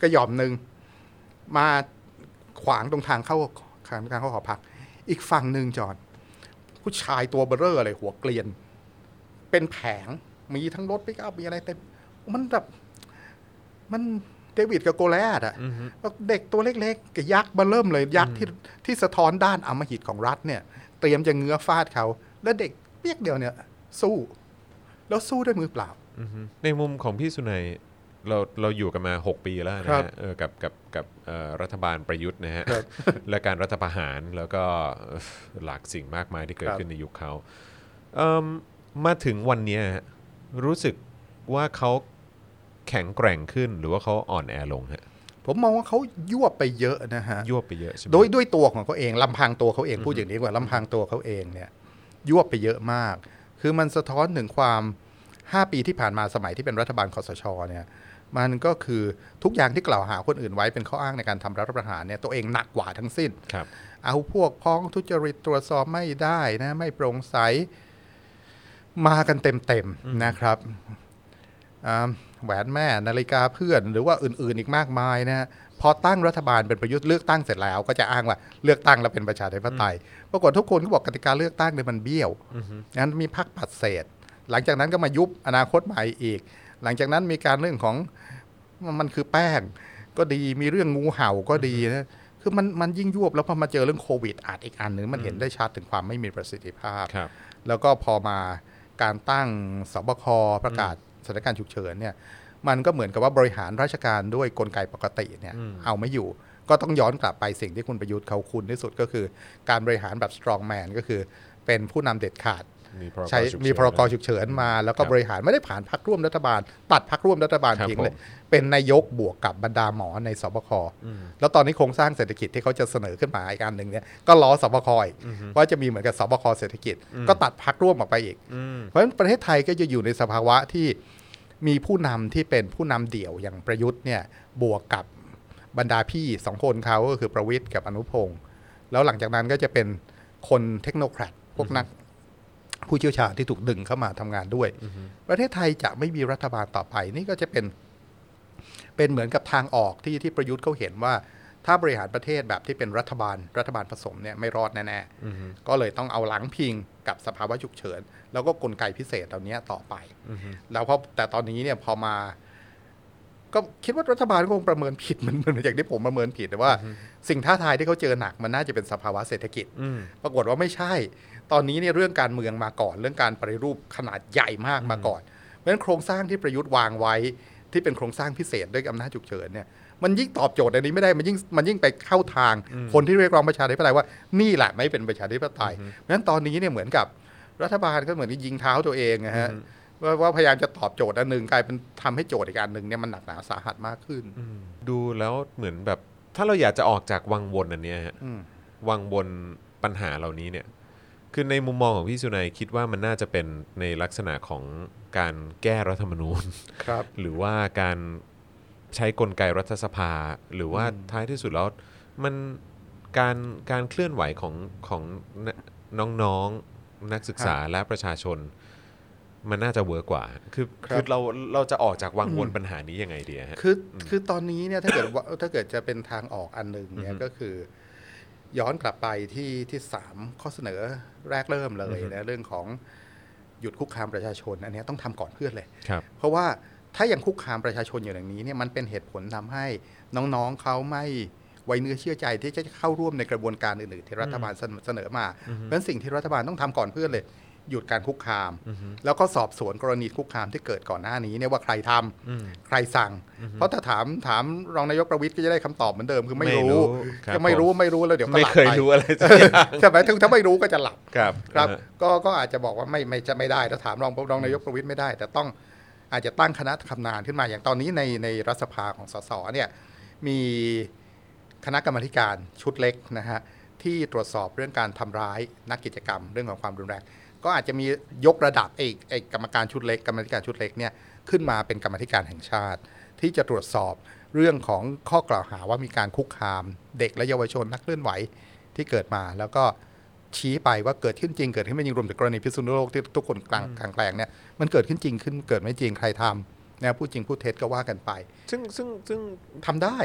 กระหย่อมหนึ่งมาขวางตรงทางเข้าทางทางเข้าหอพัก อีกฝั่งหนึ่งจอดผู้ชายตัวเบอเร่ออะไรหัวเกลียน เป็นแผงมีทั้งรถปิกอัพมีอะไรเต็มมันแบบมันเดวิดกับโกแลดอะเด็กตัวเล็กๆกับยักษ์มาเริ่มเลยยักษ์ที่ที่สะท้อนด้านอำมหิตของรัฐเนี่ย เตรียมจะเงื้อฟาดเขา แล้วเด็กเปียกเดียวเนี่ยสู้ แล้วสู้ด้วยมือเปล่าอือฮึในมุมของพี่สุนัยเราเราอยู่กันมา 6 ปีแล้วนะครับฮะเออกับกับกับเอ่อรัฐบาลประยุทธ์นะฮะครับและการรัฐประหารแล้วก็เอ่อหลากสิ่งมากมายที่เกิดครับขึ้นในยุคเขาเอิ่มมาถึงวันเนี้ยฮะรู้สึกว่าเขาแข็งแกร่งขึ้นหรือว่าเขาอ่อนแอลงฮะ ผมมองว่าเขายั่วไปเยอะนะฮะยั่วไปเยอะใช่ไหมโดยด้วยตัวของเขาเองลำพังตัวเขาเองพูดอย่างนี้ดีกว่าลำพังตัวเขาเองเนี่ยยั่วไปเยอะมาก คือมันสะท้อนถึงความ 5 ปีที่ผ่านมาสมัยที่เป็นรัฐบาลคอสชเนี่ยมันก็คือทุกอย่างที่กล่าวหาคนอื่นไว้เป็นข้ออ้างในการทำรัฐประหารเนี่ยตัวเองหนักกว่าทั้งสิ้นครับ เอาพวกพ้องทุจริตตรวจสอบไม่ได้นะไม่โปร่งใสมากันเต็มๆนะครับอ่า แหวนแม่นาฬิกาเพื่อน หรือว่าอื่นๆอีกมากมายนะฮะพอตั้งรัฐบาลเป็นประยุทธ์เลือกตั้งเสร็จแล้ว ก็จะอ้างว่าเลือกตั้งแล้วเป็นประชาธิปไตยปรากฏทุกคนก็บอกกติกาเลือกตั้งเนี่ยมันเบี้ยวงั้นมีพักปัดเศษ หลังจากนั้นก็มายุบอนาคตใหม่อีก หลังจากนั้นมีการเรื่องของมันคือแป้งก็ดีมีเรื่องงูเห่าก็ดีนะคือมันมันยิ่งยวบแล้วพอมาเจอเรื่องโควิดอาจอีกอันหนึ่งมันเห็นได้ชัดถึงความไม่มีประสิทธิภาพครับแล้วก็พอมาการตั้งสบคประกาศ สถานการณ์ฉุกเฉินเนี่ยมันก็เหมือนกับว่าบริหารราชการด้วยกลไกปกติเนี่ยเอาไม่อยู่ก็ต้องย้อนกลับไปสิ่งที่คุณประยุทธ์เขาคุณที่สุดก็คือ การบริหารแบบ strong man ก็คือเป็นผู้นำเด็ดขาดมีพรก ใช้ฉุกเฉินมีพรกฉุกเฉินมา แล้วก็ครับบริหารไม่ได้ผ่านพักร่วมรัฐบาล ตัดพักร่วมรัฐบาลครับทิ้งเลยผมเป็นนายกบวกกับบรรดาหมอในสบคแล้วตอนนี้โครงสร้างเศรษฐกิจที่เขาจะเสนอขึ้นมาอีกอันหนึ่งเนี่ยก็ล้อสบคอีกว่าจะมีเหมือนกับสบคเศรษฐกิจ ก็ตัดพักร่วมออกไปอีก เพราะฉะนั้นประเทศไทยก็จะอยู่ในสภาวะที่มีผู้นำที่เป็นผู้นำเดี่ยวอย่างประยุทธ์เนี่ยบวกกับบรรดาพี่สองคนเขาก็คือประวิทย์กับอนุพงศ์แล้วหลังจากนั้นก็จะเป็นคนเทคโนแครดพวกนัก ผู้เชี่ยวชาญที่ถูกดึงเข้ามาทำงานด้วย ประเทศไทยจะไม่มีรัฐบาลต่อไปนี่ก็จะเป็น เป็นเหมือนกับทางออกที่ที่ประยุทธ์เขาเห็นว่า ถ้าบริหารประเทศแบบที่เป็นรัฐบาลรัฐบาลผสมเนี่ยไม่รอดแน่ๆก็เลยต้องเอาหลังพิงกับสภาวะฉุกเฉิน แล้วก็กลไกพิเศษเหล่านี้ต่อไปแล้วพอแต่ตอนนี้เนี่ยพอมาก็คิดว่ารัฐบาลคงประเมินผิดเหมือนเหมือนอย่างที่ผมประเมินผิดแต่ว่า สิ่งท้าทายที่เขาเจอหนักมันน่าจะเป็นสภาวะเศรษฐกิจอืมปรากฏว่าไม่ใช่ ตอนนี้เนี่ยเรื่องการเมืองมาก่อน เรื่องการปฏิรูปขนาดใหญ่มากมาก่อนเพราะฉะนั้นโครงสร้างที่ประยุทธ์วางไว้ ที่เป็นโครงสร้างพิเศษด้วยอำนาจฉุกเฉินเนี่ยมันยิ่งตอบโจทย์อันนี้ไม่ได้ มันยิ่งมันยิ่งไปเข้าทาง คนที่เรียกร้องประชาธิปไตยว่านี่แหละไม่เป็นประชาธิปไตย เพราะฉะนั้นตอนนี้เนี่ยเหมือนกับรัฐบาลก็เหมือนยิงเท้าตัวเองนะฮะว่าว่าพยายามจะตอบโจทย์อันหนึ่งกลายเป็นทำให้โจทย์อีกอันหนึ่งเนี่ยมันหนักหนาสาหัสมากขึ้น ดูแล้วเหมือนแบบถ้าเราอยากจะออกจากวังวนอันเนี้ยฮะอืมวังวนปัญหาเหล่านี้เนี่ย คือในมุมมองของพี่สุนัยคิดว่ามันน่าจะเป็นในลักษณะของการแก้รัฐธรรมนูญ ครับ หรือว่าการใช้กลไกรัฐสภา หรือว่าท้ายที่สุดแล้วมันการการเคลื่อนไหวของของน้องๆนักศึกษาและประชาชน มันน่าจะเวิร์กกว่า คือครับ คือเราเราจะออกจากวังวนปัญหานี้ยังไงดีฮะ คือคือตอนนี้เนี่ยถ้าเกิดว่าถ้าเกิดจะเป็นทางออกอันหนึ่งเนี่ยก็คือ ย้อนกลับไปที่ที่สามข้อเสนอแรกเริ่มเลยนะเรื่องของหยุดคุกคามประชาชน อันเนี้ยต้องทำก่อนเพื่อนเลยครับเพราะว่าถ้ายังคุกคามประชาชนอยู่อย่างนี้เนี่ยมันเป็นเหตุผลทำให้น้องๆเขาไม่ไว้เนื้อเชื่อใจที่จะเข้าร่วมในกระบวนการอื่นๆที่รัฐบาลเสนอเสนอมาเพราะฉะนั้นสิ่งที่รัฐบาลต้องทำก่อนเพื่อนเลย หยุดการคุกคาม แล้วก็สอบสวนกรณีคุกคามที่เกิดก่อนหน้านี้เนี่ยว่าใครทำใครสั่ง เพราะถ้าถามถามรองนายกประวิตยก็จะได้คำตอบเหมือนเดิมคือไม่ไม่รู้รู้ครับจะไม่รู้ผมไม่รู้แล้วเดี๋ยวก็ไม่หลับเคยไปรู้อะไรสักอย่างใช่ไหมถึงถ้าไม่รู้ก็จะหลับครับครับนะฮะก็ก็อาจจะบอกว่าไม่ไม่จะไม่ได้ถ้าถามรองรองนายกประวิตยไม่ได้ แต่ต้องอาจจะตั้งคณะทำงานขึ้นมาอย่างตอนนี้ในในรัฐสภาของสสเนี่ยมีคณะกรรมาธิการชุดเล็กนะฮะที่ตรวจสอบเรื่องการทำร้ายนักกิจกรรม เรื่องของความรุนแรง ก็อาจจะมียกระดับไอ้ไอ้กรรมการชุดเล็กกรรมาธิการชุดเล็กเนี่ยขึ้นมาเป็นกรรมาธิการแห่งชาติ ที่จะตรวจสอบเรื่องของข้อกล่าวหาว่ามีการคุกคามเด็กและเยาวชนนักเคลื่อนไหวที่เกิดมา แล้วก็ชี้ไปว่าเกิดขึ้นจริงเกิดขึ้นไม่จริงรวมถึงกรณีพิษณุโลกที่ทุกคนกลางกลางแกลงเนี่ยมันเกิดขึ้นจริงขึ้นเกิดไม่จริงใครทำนะพูดจริงพูดเท็จก็ว่ากันไป ซึ่งซึ่งซึ่งทำได้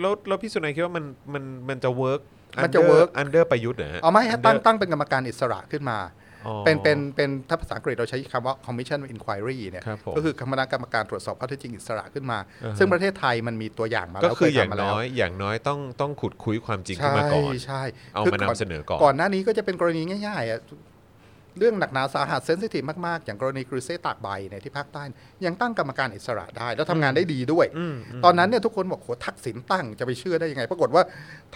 แล้วแล้วพี่สุนัยคิดว่ามันมันมันจะเวิร์กมันจะ work อันเดอร์ประยุทธ์เหรอฮะเอาไม่ฮะ under ตั้งตั้งเป็นกรรมการอิสระขึ้นมาอ๋อ เป็นเป็นเป็นถ้าภาษาอังกฤษเราใช้คำว่า commission of inquiry เนี่ยครับผมก็คือคณะกรรมการตรวจสอบข้อเท็จจริงอิสระขึ้นมาอ่าฮะซึ่งประเทศไทยมันมีตัวอย่างมาก็แล้วคือเคอย่างทำมาแล้วน้อยอย่างน้อยต้องต้องขุดคุยความจริงขึ้นใช่มาก่อนใช่เอาคืมานำเสนอก่อนก่อนหน้านี้ก็จะเป็นกรณีง่ายๆอะ เรื่องหนักหนาสาหัสเซนซิทีฟมาก ๆ อย่างกรณีกรุเซตากใบเนี่ยที่ภาคใต้ ยังตั้งกรรมการอิสระได้ แล้วทำงานได้ดีด้วย ตอนนั้นเนี่ยทุกคนบอกโหทักษิณตั้งจะไปเชื่อได้ยังไง ปรากฏว่า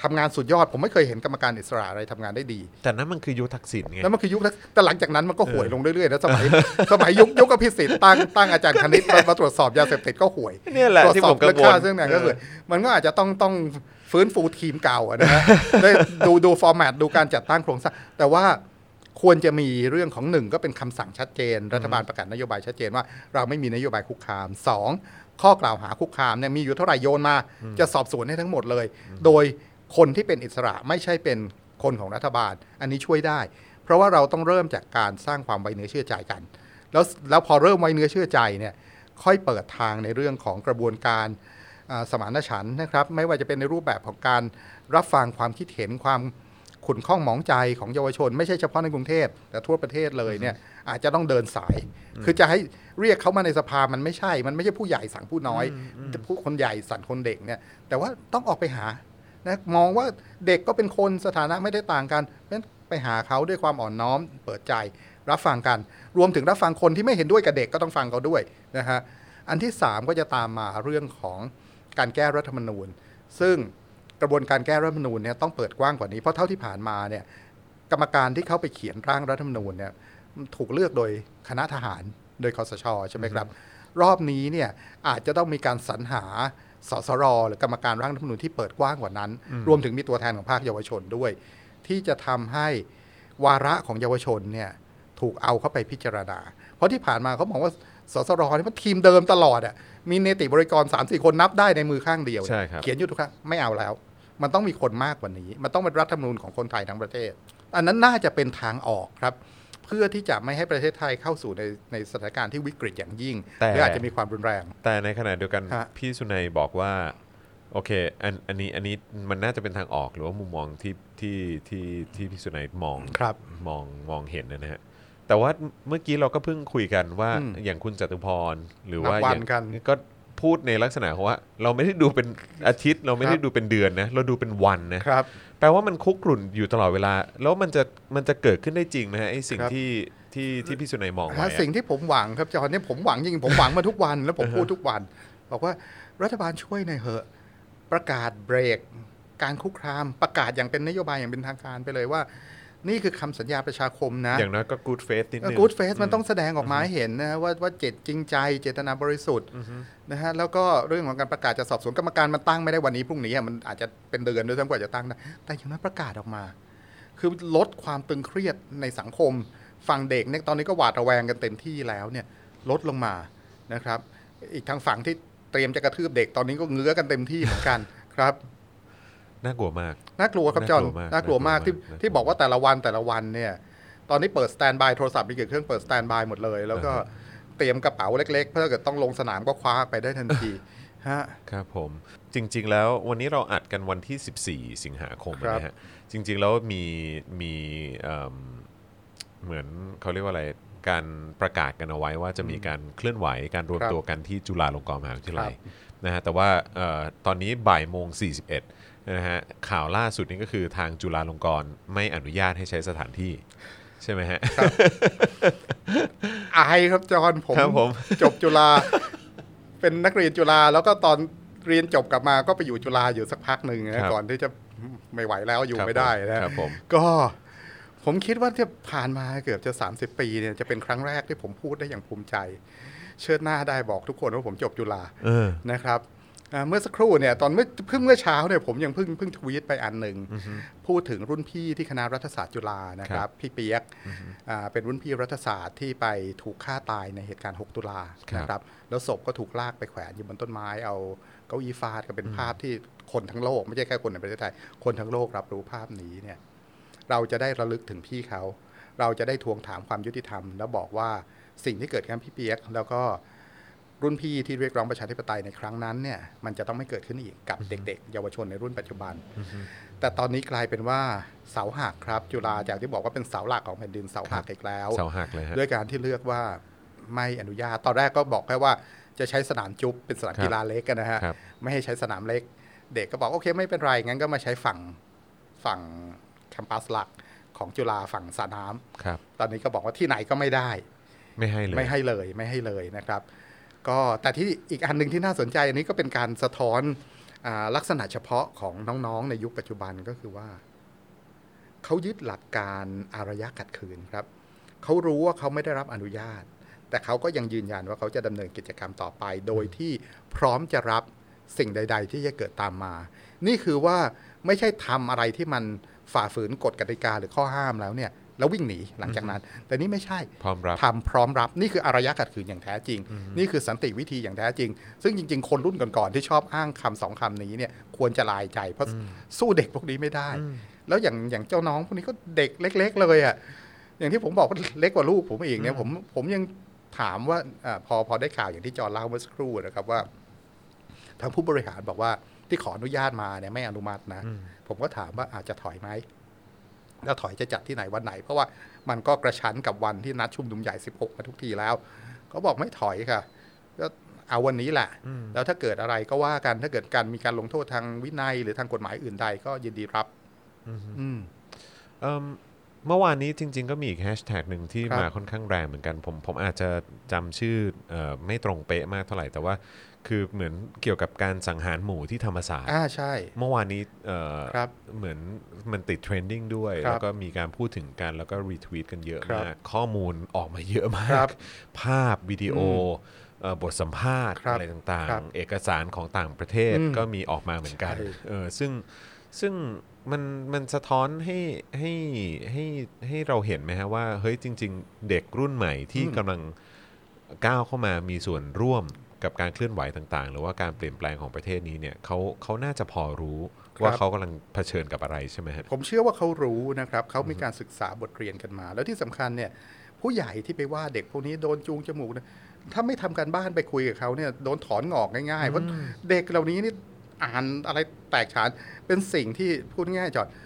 ทำงานสุดยอด ผมไม่เคยเห็นกรรมการอิสระอะไรทำงานได้ดี แต่นั้นมันคือยุคทักษิณไงแล้วมันคือยุคนั้นแต่หลังจากนั้นมันก็ห่วยลงเรื่อยๆนะสมัยสมัยยุคยุคอภิสิทธิ์ตั้งตั้งอาจารย์คณิตมามาตรวจสอบยาเสพติดก็ห่วยเนี่ยแหละตรวจที่สอผบมกังวเรื่องลค่าเรื่องไหนก็คือมันก็อาจจะต้องต้องฟื้นฟูทีมเก่าอะนะฮะได้ดูดูฟอร์แมตดูการจัดตั้งโครงสร้างแต่ว่า ควรจะมีเรื่องของหนึ่งก็เป็นคำสั่งชัดเจน รัฐบาลประกาศนโยบายชัดเจนว่า เราไม่มีนโยบายคุกคามสองข้อกล่าวหาคุกคามเนี่ยมีอยู่เท่าไหร่โยนมา จะสอบสวนให้ทั้งหมดเลย โดยคนที่เป็นอิสระไม่ใช่เป็นคนของรัฐบาล อันนี้ช่วยได้ เพราะว่าเราต้องเริ่มจากการสร้างความไว้เนื้อเชื่อใจกัน แล้วแล้วพอเริ่มไว้เนื้อเชื่อใจเนี่ยค่อยเปิดทางในเรื่องของกระบวนการอ่าสมานฉันท์นะครับ ไม่ว่าจะเป็นในรูปแบบของการรับฟังความคิดเห็นความ ขุนข้องหมองใจของเยาวชน ไม่ใช่เฉพาะในกรุงเทพแต่ทั่วประเทศเลยเนี่ยอาจจะต้องเดินสาย คือจะให้เรียกเขามาในสภามันไม่ใช่ มันไม่ใช่ผู้ใหญ่สั่งผู้น้อยผู้คนใหญ่สั่งคนเด็กเนี่ยแต่ว่าต้องออกไปหานะมองว่าเด็กก็เป็นคนสถานะไม่ได้ต่างกันเพราะฉะนั้นไปหาเขาด้วยความอ่อนน้อม เปิดใจรับฟังกัน รวมถึงรับฟังคนที่ไม่เห็นด้วยกับเด็กก็ต้องฟังเขาด้วยนะฮะอันที่ 3 ก็จะตามมาเรื่องของการแก้รัฐธรรมนูญ ซึ่ง กระบวนการแก้รัฐธรรมนูญเนี่ยต้องเปิดกว้างกว่านี้เพราะเท่าที่ผ่านมาเนี่ยกรรมการที่เข้าไปเขียนร่างรัฐธรรมนูญเนี่ยถูกเลือกโดยคณะทหารโดยคอสชใช่ไหมครับ รอบนี้เนี่ยอาจจะต้องมีการสรรหาสสรหรือกรรมการร่างรัฐธรรมนูญที่เปิดกว้างกว่านั้น รวมถึงมีตัวแทนของภาคเยาวชนด้วย ที่จะทำให้วาระของเยาวชนเนี่ยถูกเอาเข้าไปพิจารณา เพราะที่ผ่านมาเขาบอกว่าสสรนี่มันทีมเดิมตลอดอะมีเนติบริกร3 4คนนับได้ในมือข้างเดียวใช่ครับเขียนอยู่ทุกครั้งไม่เอาแล้ว มันต้องมีคนมากกว่านี้ มันต้องเป็นรัฐธรรมนูญของคนไทยทั้งประเทศ อันนั้นน่าจะเป็นทางออกครับ เพื่อที่จะไม่ให้ประเทศไทยเข้าสู่ในในสถานการณ์ที่วิกฤตอย่างยิ่งแต่หรืออาจจะมีความรุนแรง แต่ในขณะเดียวกันฮะพี่สุนัยบอกว่าโอเคอันอันนี้อันนี้มันน่าจะเป็นทางออกหรือว่ามุมมองที่ที่ที่ที่พี่สุนัยมองครับมองมองเห็นนะฮะแต่ว่าเมื่อกี้เราก็เพิ่งคุยกันว่าอืมอย่างคุณจตุพรหรือว่านับวันอย่างกันก็ พูดในลักษณะของว่า เราไม่ได้ดูเป็นอาทิตย์ เราไม่ได้ครับดูเป็นเดือนนะเราดูเป็นวันนะครับ แปลว่ามันคุกรุ่นอยู่ตลอดเวลา แล้วมันจะมันจะเกิดขึ้นได้จริงนะฮะไอ้สิ่งครับที่ที่ที่พี่สุนัยมองไว้ฮะอะสิ่งที่ผมหวังครับจอห์นเนี่ยผมหวังจริงๆผมหวังมาทุกวันแล้วผมพูดทุกวัน บอกว่ารัฐบาลช่วยหน่อยเหอะ ประกาศเบรก การคุกคามประกาศอย่างเป็นนโยบายอย่างเป็นทางการไปเลยว่า นี่คือคำสัญญาประชาคมนะ อย่างน้อยก็ good faith นิดนึงกู๊ดเฟสมันต้องแสดงออกมาให้เห็นนะว่าว่าเจตจริงใจเจตนาบริสุทธิ์นะฮะแล้วก็เรื่องของการประกาศจะสอบสวนกรรมการมันตั้งไม่ได้วันนี้พรุ่งนี้อะมันอาจจะเป็นเดือนด้วยซ้ำกว่าจะตั้งได้แต่อย่างนั้นประกาศออกมา คือลดความตึงเครียดในสังคมฝั่งเด็กเนี่ยตอนนี้ก็หวาดระแวงกันเต็มที่แล้วเนี่ยลดลงมานะครับ อีกทางฝั่งที่เตรียมจะกระทืบเด็กตอนนี้ก็เงื้อกันเต็มที่เหมือนกันครับ น่ากลัวมาก น่ากลัวครับจอห์นน่ากลัวมากน่ากลัวมากที่น่ากลัวมากที่บอกว่าแต่ละวันแต่ละวันเนี่ย ตอนนี้เปิดสแตนบายโทรศัพท์มีกี่เครื่องเปิดสแตนบายหมดเลย แล้วก็เตรียมกระเป๋าเล็กๆ เพื่อเกิดต้องลงสนามก็คว้าไปได้ทันทีฮะครับผมจริง ๆ แล้ววันนี้เราอัดกันวันที่ 14 สิงหาคมครับนะฮะจริง ๆ แล้วมีมีเอิ่มเหมือนเขาเรียกว่าอะไรการประกาศกันเอาไว้ว่าจะมีการเคลื่อนไหวการรวมครับตัวกันที่จุฬาลงกรณ์มหาวิทยาลัยครับนะฮะแต่ว่าเอ่อตอนนี้บ่ายโมง41 นะฮะข่าวล่าสุดนี้ก็คือทางจุฬาลงกรณ์ไม่อนุญาตให้ใช้สถานที่ ใช่ไหมฮะอายครับจอห์นผมครับผม จบจุฬาเป็นนักเรียนจุฬาแล้วก็ตอนเรียนจบกลับมาก็ไปอยู่จุฬาอยู่สักพักหนึ่งครันะบก่อนที่จะไม่ไหวแล้วอยู่ครับไม่ได้นะ ครับผม ก็ผมคิดว่าที่ผ่านมาเกือบจะ 30 ปีเนี่ยจะเป็นครั้งแรกที่ผมพูดได้อย่างภูมิใจ เชิดหน้าได้บอกทุกคนว่าผมจบจุฬาเออ นะครับอ่า เมื่อสักครู่เนี่ยตอนเมื่อเพิ่งเมื่อเช้าเนี่ยผมยังเพิ่งเพิ่งทวีตไปอันหนึ่งพูดถึงรุ่นพี่ที่คณะรัฐศาสตร์จุฬานะคครัรับบพี่เปียกอ่าเป็นรุ่นพี่รัฐศาสตร์ที่ไปถูกฆ่าตายในเหตุการณ์ 6 ตุลาครับนะครับแล้วศพก็ถูกลากไปแขวนอยู่บนต้นไม้เอาเก้าอี้ฟาดก็เป็นภาพที่คนทั้งโลก ไม่ใช่แค่คนในประเทศไทย คนทั้งโลกรับรู้ภาพนี้เนี่ยเราจะได้ระลึกถึงพี่เขา เราจะได้ทวงถามความยุติธรรม แล้วบอกว่าสิ่งที่เกิดขึ้นกับพี่เปียก แล้วก็ รุ่นพี่ที่เรียกร้องประชาธิปไตยในครั้งนั้นเนี่ยมันจะต้องไม่เกิดขึ้นอีกกับเด็ก ๆ เยาวชนในรุ่นปัจจุบัน แต่ตอนนี้กลายเป็นว่าเสาหักครับจุฬาจากที่บอกว่าเป็นเสาหลักของแผ่นดินเสาหักอีกแล้วเสาหักเลยฮะด้วยการที่เลือกว่าไม่อนุญาตตอนแรกก็บอกแค่ว่าจะใช้สนามจุ๊บเป็นสนามครับกีฬาเล็กกันนะฮะครับไม่ให้ใช้สนามเล็ก เด็กก็บอกโอเคไม่เป็นไรงั้นก็มาใช้ฝั่งฝั่งแคมปัสหลักของจุฬาฝั่งสระน้ำครับตอนนี้ก็บอกว่าที่ไหนก็ไม่ได้ ไม่ให้เลยไม่ให้เลยไม่ให้เลยนะครับ ก็แต่ที่อีกอันหนึ่งที่น่าสนใจอันนี้ก็เป็นการสะท้อนอลักษณะเฉพาะของน้องๆ ในยุคปัจจุบันก็คือว่า เขายึดหลักการอารยะขัดขืนครับ เขารู้ว่าเขาไม่ได้รับอนุญาต แต่เขาก็ยังยืนยันว่าเขาจะดำเนินกิจกรรมต่อไป โดยที่พร้อมจะรับสิ่งใด ๆ ที่จะเกิดตามมา นี่คือว่าไม่ใช่ทำอะไรที่มันฝ่าฝืนกฎกติกาหรือข้อห้ามแล้วเนี่ย แล้ววิ่งหนีหลังจากนั้น แต่นี่ไม่ใช่พร้อมรับทำพร้อมรับนี่คืออารยะขัดขืนอย่างแท้จริง นี่คือสันติวิธีอย่างแท้จริง ซึ่งจริง ๆ คนรุ่นก่อนๆที่ชอบอ้างคำสองคำนี้เนี่ยควรจะลายใจ เพราะสู้เด็กพวกนี้ไม่ได้ แล้วอย่างอย่างเจ้าน้องพวกนี้ก็เด็กเล็ก ๆ เลยอะอย่างที่ผมบอกว่าเล็กกว่าลูกผมเองเนี่ยผมผมยังถามว่าอาพอพอได้ข่าวอย่างที่จอห์นเล่าเมื่อสักครู่นะครับว่า ทางผู้บริหารบอกว่าที่ขออนุญาตมาเนี่ยไม่อนุมัตินะ ผมก็ถามว่าอาจจะถอยไหม แล้วถอยจะจัดที่ไหนวันไหน เพราะว่ามันก็กระชั้นกับวันที่นัดชุมนุมใหญ่ 16 มาทุกทีแล้วเขาบอกไม่ถอยค่ะก็เอาวันนี้แหละ แล้วถ้าเกิดอะไรก็ว่ากันถ้าเกิดการมีการลงโทษทางวินัยหรือทางกฎหมายอื่นใดก็ยินดีรับอืมเอิ่มเมื่อวานนี้จริง ๆ ก็มีอีกแฮชแท็กหนึ่งที่ครับมาค่อนข้างแรงเหมือนกัน ผมผมอาจจะจำชื่อเออไม่ตรงเป๊ะมากเท่าไหร่แต่ว่า คือเหมือนเกี่ยวกับการสังหารหมู่ที่ธรรมศาสตร์อ่าใช่ เมื่อวานนี้เอ่อครับเหมือนมันติด trending ด้วย ครับแล้วก็มีการพูดถึงกันแล้วก็ retweet กันเยอะครับมาก ข้อมูลออกมาเยอะมากครับภาพวิดีโอเอ่อบทสัมภาษณ์ครับอะไรต่างครับๆ เอกสารของต่างประเทศอืมก็มีออกมาเหมือนกันใช่ เออซึ่งซึ่งมันมันสะท้อนให้ให้ให้ให้เราเห็นไหมฮะว่าเฮ้ยจริง ๆ เด็กรุ่นใหม่ที่กำลังก้าวเข้ามามีส่วนร่วม กับการเคลื่อนไหวต่างๆ หรือว่าการเปลี่ยนแปลงของประเทศนี้เนี่ยเขาเขาน่าจะพอรู้ว่าครับเขากำลังเผชิญกับอะไรใช่ไหมฮะผมเชื่อว่าเขารู้นะครับเขามีการศึกษาบทเรียนกันมา แล้วที่สำคัญเนี่ยผู้ใหญ่ที่ไปว่าเด็กพวกนี้โดนจูงจมูกนะถ้าไม่ทำการบ้านไปคุยกับเขาเนี่ยโดนถอนงอกง่ายๆเพราะเด็กเหล่านี้นี่อ่านอะไรแตกฉานเป็นสิ่งที่พูดง่ายๆจอดบาง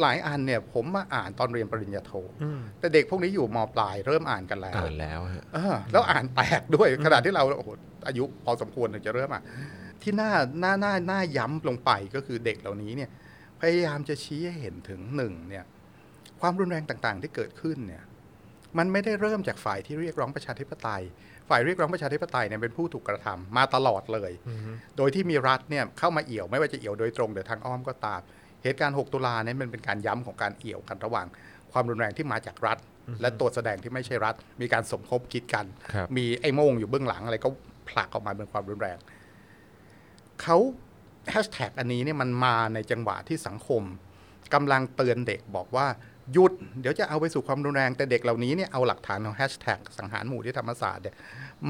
หลายอันเนี่ยผมมาอ่านตอนเรียนปริญญาโท แต่เด็กพวกนี้อยู่มปลายเริ่มอ่านกันแล้วอ่านแล้วฮะเออแล้วอ่านแตกด้วยขณะที่เราโอ้โหอายุพอสมควรถึงจะเริ่มอ่านที่น่าน่าน่าน่าย้ำลงไปก็คือเด็กเหล่านี้เนี่ยพยายามจะชี้ให้เห็นถึงหนึ่งเนี่ยความรุนแรงต่างๆที่เกิดขึ้นเนี่ยมันไม่ได้เริ่มจากฝ่ายที่เรียกร้องประชาธิปไตย ฝ่ายเรียกร้องประชาธิปไตยเนี่ยเป็นผู้ถูกกระทำมาตลอดเลย โดยที่มีรัฐเนี่ยเข้ามาเอี่ยวไม่ว่าจะเอี่ยวโดยตรงหรือทางอ้อมก็ตาม เหตุการณ์ 6 ตุลาเนี่ยมันเป็นการย้ำของการเอี่ยวกันระหว่าง ความรุนแรงที่มาจากรัฐ และตัวแสดงที่ไม่ใช่รัฐ มีการสมคบคิดกันครับมีไอ้โม่งอยู่เบื้องหลังอะไรก็ผลักออกมาเป็นความรุนแรงเขาแฮชแท็กอันนี้เนี่ยมันมาในจังหวะที่สังคมกำลังเตือนเด็กบอกว่าหยุด เดี๋ยวจะเอาไปสู่ความรุนแรงแต่เด็กเหล่านี้เนี่ยเอาหลักฐานของแฮชแท็กสังหารหมู่ที่ธรรมศาสตร์เนี่ย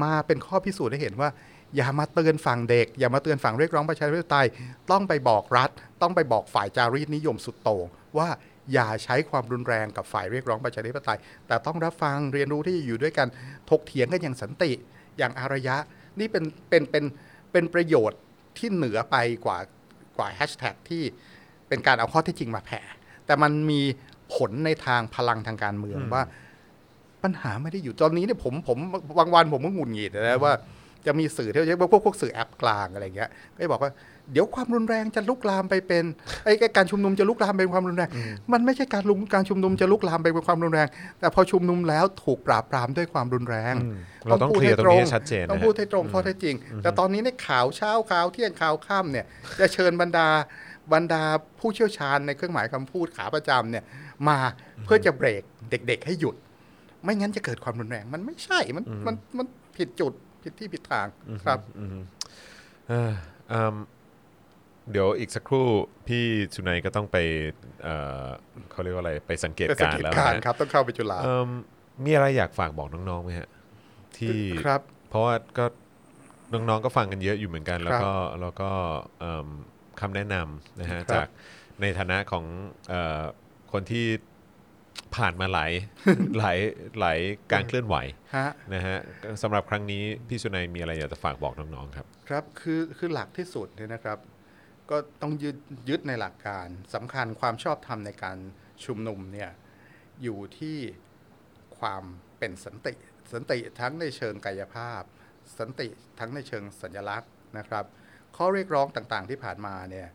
มาเป็นข้อพิสูจน์ให้เห็นว่า อย่ามาเตือนฝั่งเด็ก อย่ามาเตือนฝั่งเรียกร้องประชาธิปไตย ต้องไปบอกรัฐ ต้องไปบอกฝ่ายจารีตนิยมสุดโต่งว่าอย่าใช้ความรุนแรงกับฝ่ายเรียกร้องประชาธิปไตย แต่ต้องรับฟังเรียนรู้ที่จะอยู่ด้วยกันถกเถียงกันอย่างสันติ อย่างอารยะ นี่เป็นเป็นเป็นเป็นประโยชน์ที่เหนือไปกว่ากว่าแฮชแท็กที่เป็นการเอาข้อเท็จจริงมาแผ่ แต่มันมีผลในทางพลังทางการเมืองว่า ปัญหาไม่ได้อยู่ตอนนี้เนี่ยผมผมบางวันผมก็หงุดหงิดนะว่า จะมีสื่อที่เรียกว่าพวกพวกสื่อแอปกลางอะไรเงี้ยก็จะบอกว่าเดี๋ยวความรุนแรงจะลุกลามไปเป็นไอ้ไอ้การชุมนุมจะลุกลามไปเป็นความรุนแรง มันไม่ใช่การลุกการชุมนุมจะลุกลามไปเป็นความรุนแรง แต่พอชุมนุมแล้วถูกปราบปรามด้วยความรุนแรงอืมเราต้องพูดเคลียร์ตรงนี้ให้ให้ชัดเจนนะฮะต้องพูดให้ตรงข้อเท็จจริง แต่ตอนนี้ในข่าวเช้าข่าวเที่ยงข่าวค่ำเนี่ยจะเชิญบรรดาบรรดาผู้เชี่ยวชาญในเครื่องหมายคำพูดขาประจำเนี่ยมาเพื่อจะเบรกเด็ก ๆ ให้หยุด ไม่งั้นจะเกิดความรุนแรง มันไม่ใช่มันมันมันผิดจุด ผิดที่ผิดทางครับอืมเอ่อเอิ่มเดี๋ยวอีกสักครู่พี่สุนัยก็ต้องไปเอ่อเขาเรียกว่าอะไรไปสังเกตเป็นสัการงณ์เกตแล้วการณ์นะครับ ต้องเข้าไปจุฬาเอิ่มมีอะไรอยากฝากบอกน้องๆไหมฮะที่ครับเพราะว่าก็น้องๆก็ฟังกันเยอะอยู่เหมือนกัน แล้วครับก็แล้วก็เอิ่มคำแนะนำนะฮะครับจากในฐานะของเอ่อคนที่ ผ่านมาหลายหลายหลายการเคลื่อนไหวฮะนะฮะสำหรับครั้งนี้พี่สุนัยมีอะไรอยากจะฝากบอกน้องๆครับ ครับคือคือหลักที่สุดเนี่ยนะครับ ก็ต้องยึดยึดในหลักการสำคัญความชอบธรรมในการชุมนุมเนี่ยอยู่ที่ความเป็นสันติสันติทั้งในเชิงกายภาพ สันติทั้งในเชิงสัญลักษณ์นะครับ ข้อเรียกร้องต่างๆที่ผ่านมาเนี่ย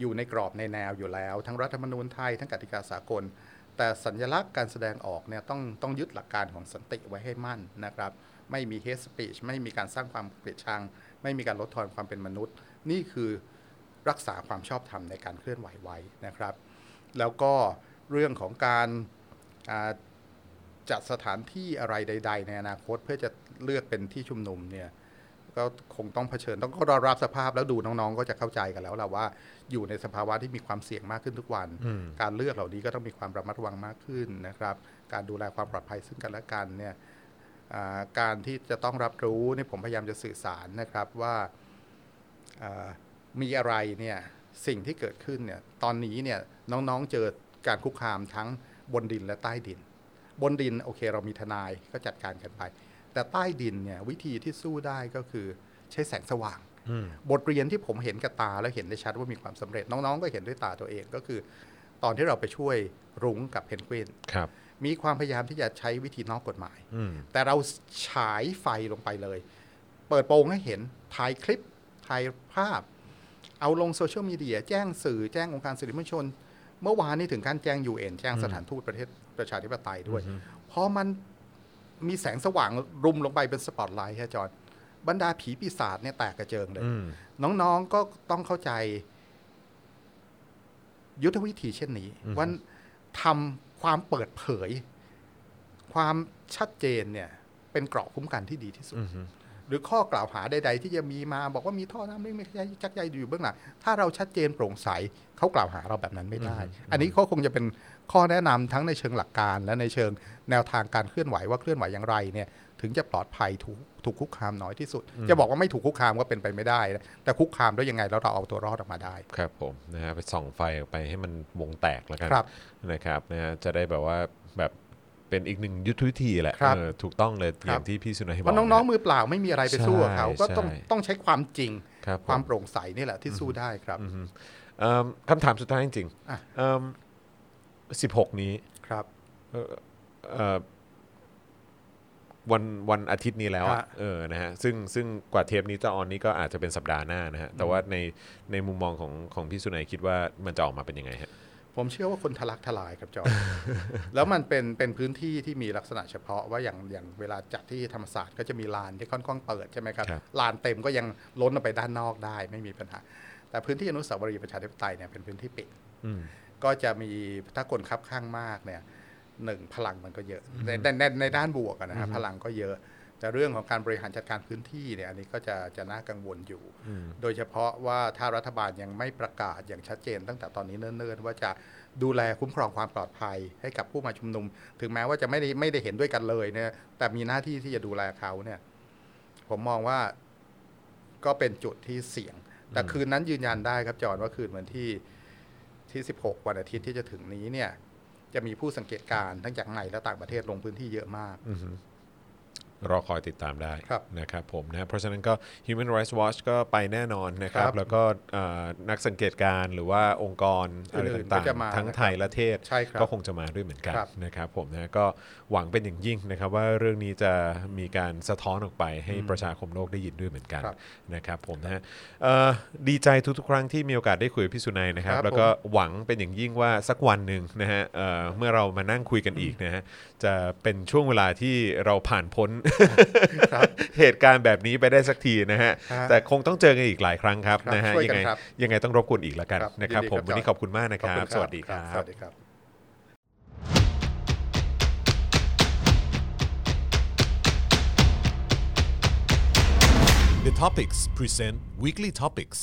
อยู่ในกรอบในแนวอยู่แล้ว ทั้งรัฐธรรมนูญไทย ทั้งกติกาสากล แต่สัญลักษณ์การแสดงออกเนี่ยต้องต้องยึดหลักการของสันติไว้ให้มั่นนะครับ ไม่มี hate speech ไม่มีการสร้างความเกลียดชัง ไม่มีการลดทอนความเป็นมนุษย์ นี่คือรักษาความชอบธรรมในการเคลื่อนไหวไว้นะครับ แล้วก็เรื่องของการจัดสถานที่อะไรใด ๆ ในอนาคตเพื่อจะเลือกเป็นที่ชุมนุมเนี่ย ก็คงต้องเผชิญต้องก็รอรับสภาพแล้วดูน้องๆ ก็จะเข้าใจกันแล้วแหละว่าอยู่ในสภาวะที่มีความเสี่ยงมากขึ้นทุกวันอืมการเลือกเหล่านี้ก็ต้องมีความระมัดระวังมากขึ้นนะครับ การดูแลความปลอดภัยซึ่งกันและกันเนี่ยอ่าการที่จะต้องรับรู้นี่ผมพยายามจะสื่อสารนะครับว่าอ่ามีอะไรเนี่ยสิ่งที่เกิดขึ้นเนี่ยตอนนี้เนี่ยน้องๆเจอการคุกคามทั้งบนดินและใต้ดิน บนดินโอเคเรามีทนายก็จัดการกันไป แต่ใต้ดินเนี่ยวิธีที่สู้ได้ก็คือใช้แสงสว่างอืมบทเรียนที่ผมเห็นกับตาแล้วเห็นได้ชัดว่ามีความสำเร็จน้องๆ ก็เห็นด้วยตาตัวเองก็คือ ตอนที่เราไปช่วยรุ้งกับเพนกวินครับมีความพยายามที่จะใช้วิธีนอกกฎหมายอืมแต่เราฉายไฟลงไปเลย เปิดโปงให้เห็นถ่ายคลิปถ่ายภาพ เอาลงโซเชียลมีเดียแจ้งสื่อแจ้งองค์การสื่อมวลชน เมื่อวานนี้ถึงการแจ้ง UN แจ้งสถานทูตประเทศประชาธิปไตยด้วยเพราะมัน มีแสงสว่างรุมลงไปเป็นสปอตไลท์ฮะจอห์นบรรดาผีปีศาจเนี่ยแตกกระเจิงเลยอืมน้องๆก็ต้องเข้าใจ ยุทธวิธีเช่นนี้ว่าทำความเปิดเผย ความชัดเจนเนี่ย เป็นเกราะคุ้มกันที่ดีที่สุดอืมหรือข้อกล่าวหาใด ๆ ที่จะมีมาบอกว่ามีท่อน้ำไม่ไม่ใช่จักใยอยู่เบื้องหลังถ้าเราชัดเจนโปร่งใสเขากล่าวหาเราแบบนั้นไม่ได้ อันนี้เขาคงจะเป็น ข้อแนะนำทั้งในเชิงหลักการ และในเชิงแนวทางการเคลื่อนไหวว่าเคลื่อนไหวอย่างไรเนี่ยถึงจะปลอดภัยถูกถูกคุกคามน้อยที่สุด จะบอกว่าไม่ถูกคุกคามก็เป็นไปไม่ได้นะแต่คุกคามแล้วยังไงแล้วเราเอาตัวรอดออกมาได้ ครับผมนะฮะไปส่องไฟออกไปให้มันวงแตกแล้วกันครับนะครับนะฮะจะได้แบบว่าแบบเป็นอีกหนึ่งยุทธวิธีแหละครับเออถูกต้องเลยครับอย่างที่พี่สุนัยเพบอกราะน้องๆมือเปล่าไม่มีอะไรไปสู้กับเขาใช่ก็ต้องใช่ต้องใช้ความจริงครับความผโปร่งใสนี่แหละที่สู้ได้ครับอืมเอิ่มคำถามสุดท้ายจริงอะๆเอิ่ม สิบหกนี้ครับเอ่อวันวันอาทิตย์นี้แล้วอะฮะ เออนะฮะซึ่งซึ่งกว่าเทปนี้จะออนนี้ก็อาจจะเป็นสัปดาห์หน้านะฮะแต่ว่าในในมุมมองของของพี่สุนัยคิดว่ามันจะออกมาเป็นยังไงฮะ ผมเชื่อว่าคนทะลักทลายครับจอห์น แล้วมันเป็นเป็นพื้นที่ที่มีลักษณะเฉพาะว่าอย่างอย่างเวลาจัดที่ธรรมศาสตร์ก็จะมีลานที่ค่อนข้างเปิดใช่ไหมครับครับ ลานเต็มก็ยังล้นออกไปด้านนอกได้ไม่มีปัญหา แต่พื้นที่อนุสาวรีย์ประชาธิปไตยเนี่ยเป็นพื้นที่ปิด อืม ก็จะมีถ้าคนคับข้างมากเนี่ยหนึ่งพลังมันก็เยอะในในในในด้านบวกอะนะครับพลังก็เยอะ แต่เรื่องของการบริหารจัดการพื้นที่เนี่ยอันนี้ก็จะจะน่ากังวลอยู่อืมโดยเฉพาะว่าถ้ารัฐบาลยังไม่ประกาศอย่างชัดเจน ตั้งแต่ตอนนี้เนิ่นๆ ว่าจะดูแลคุ้มครองความปลอดภัยให้กับผู้มาชุมนุม ถึงแม้ว่าจะไม่ได้ไม่ได้เห็นด้วยกันเลยเนี่ยแต่มีหน้าที่ที่จะดูแลเขาเนี่ย ผมมองว่าก็เป็นจุดที่เสี่ยง แต่คืนนั้นยืนยันได้ครับจอห์นว่าคืนวันที่ ที่ 16 วันอาทิตย์ที่จะถึงนี้เนี่ยจะมีผู้สังเกตการณ์ทั้งจากในและต่างประเทศลงพื้นที่เยอะมาก รอคอยติดตามได้ครับนะครับผมนะเพราะฉะนั้นก็ Human Rights Watch ก็ไปแน่นอนนะครับครับแล้วก็เอ่อนักสังเกตการณ์หรือว่าองค์กรอะไรอื่นๆต่าก็จะงมาๆทั้งนะครับไทยและเทศใช่ครับก็คงจะมาด้วยเหมือนกันครับนะครับผมนะก็หวังเป็นอย่างยิ่งนะครับว่าเรื่องนี้จะมีการสะท้อนออกไปให้ประชาคมโลกได้ยินด้วยเหมือนกันครับนะครับผมนะฮะเอ่อดีใจทุกๆครั้งที่มีโอกาสได้คุยกับพี่สุนัยนะครับครับ แล้วก็หวังเป็นอย่างยิ่งว่าสักวันหนึ่งนะฮะเอ่อเมื่อเรามานั่งคุยกันอีกนะฮะจะเป็นช่วงเวลาที่เราผ่านพ้นครับเหตุการณ์แบบนี้ไปได้สักทีนะฮะ ฮะแต่คงต้องเจอกันอีกหลายครั้งครับครับนะฮะช่วยยักันไงครับยังไงต้องรบกวนอีกแล้วกันครับนะครับยินดีผมครับวันนี้จอห์น ขอบคุณมากนะขคอบรับคุณสวัสดีครัสวับสดีครับ The Topics present Weekly Topics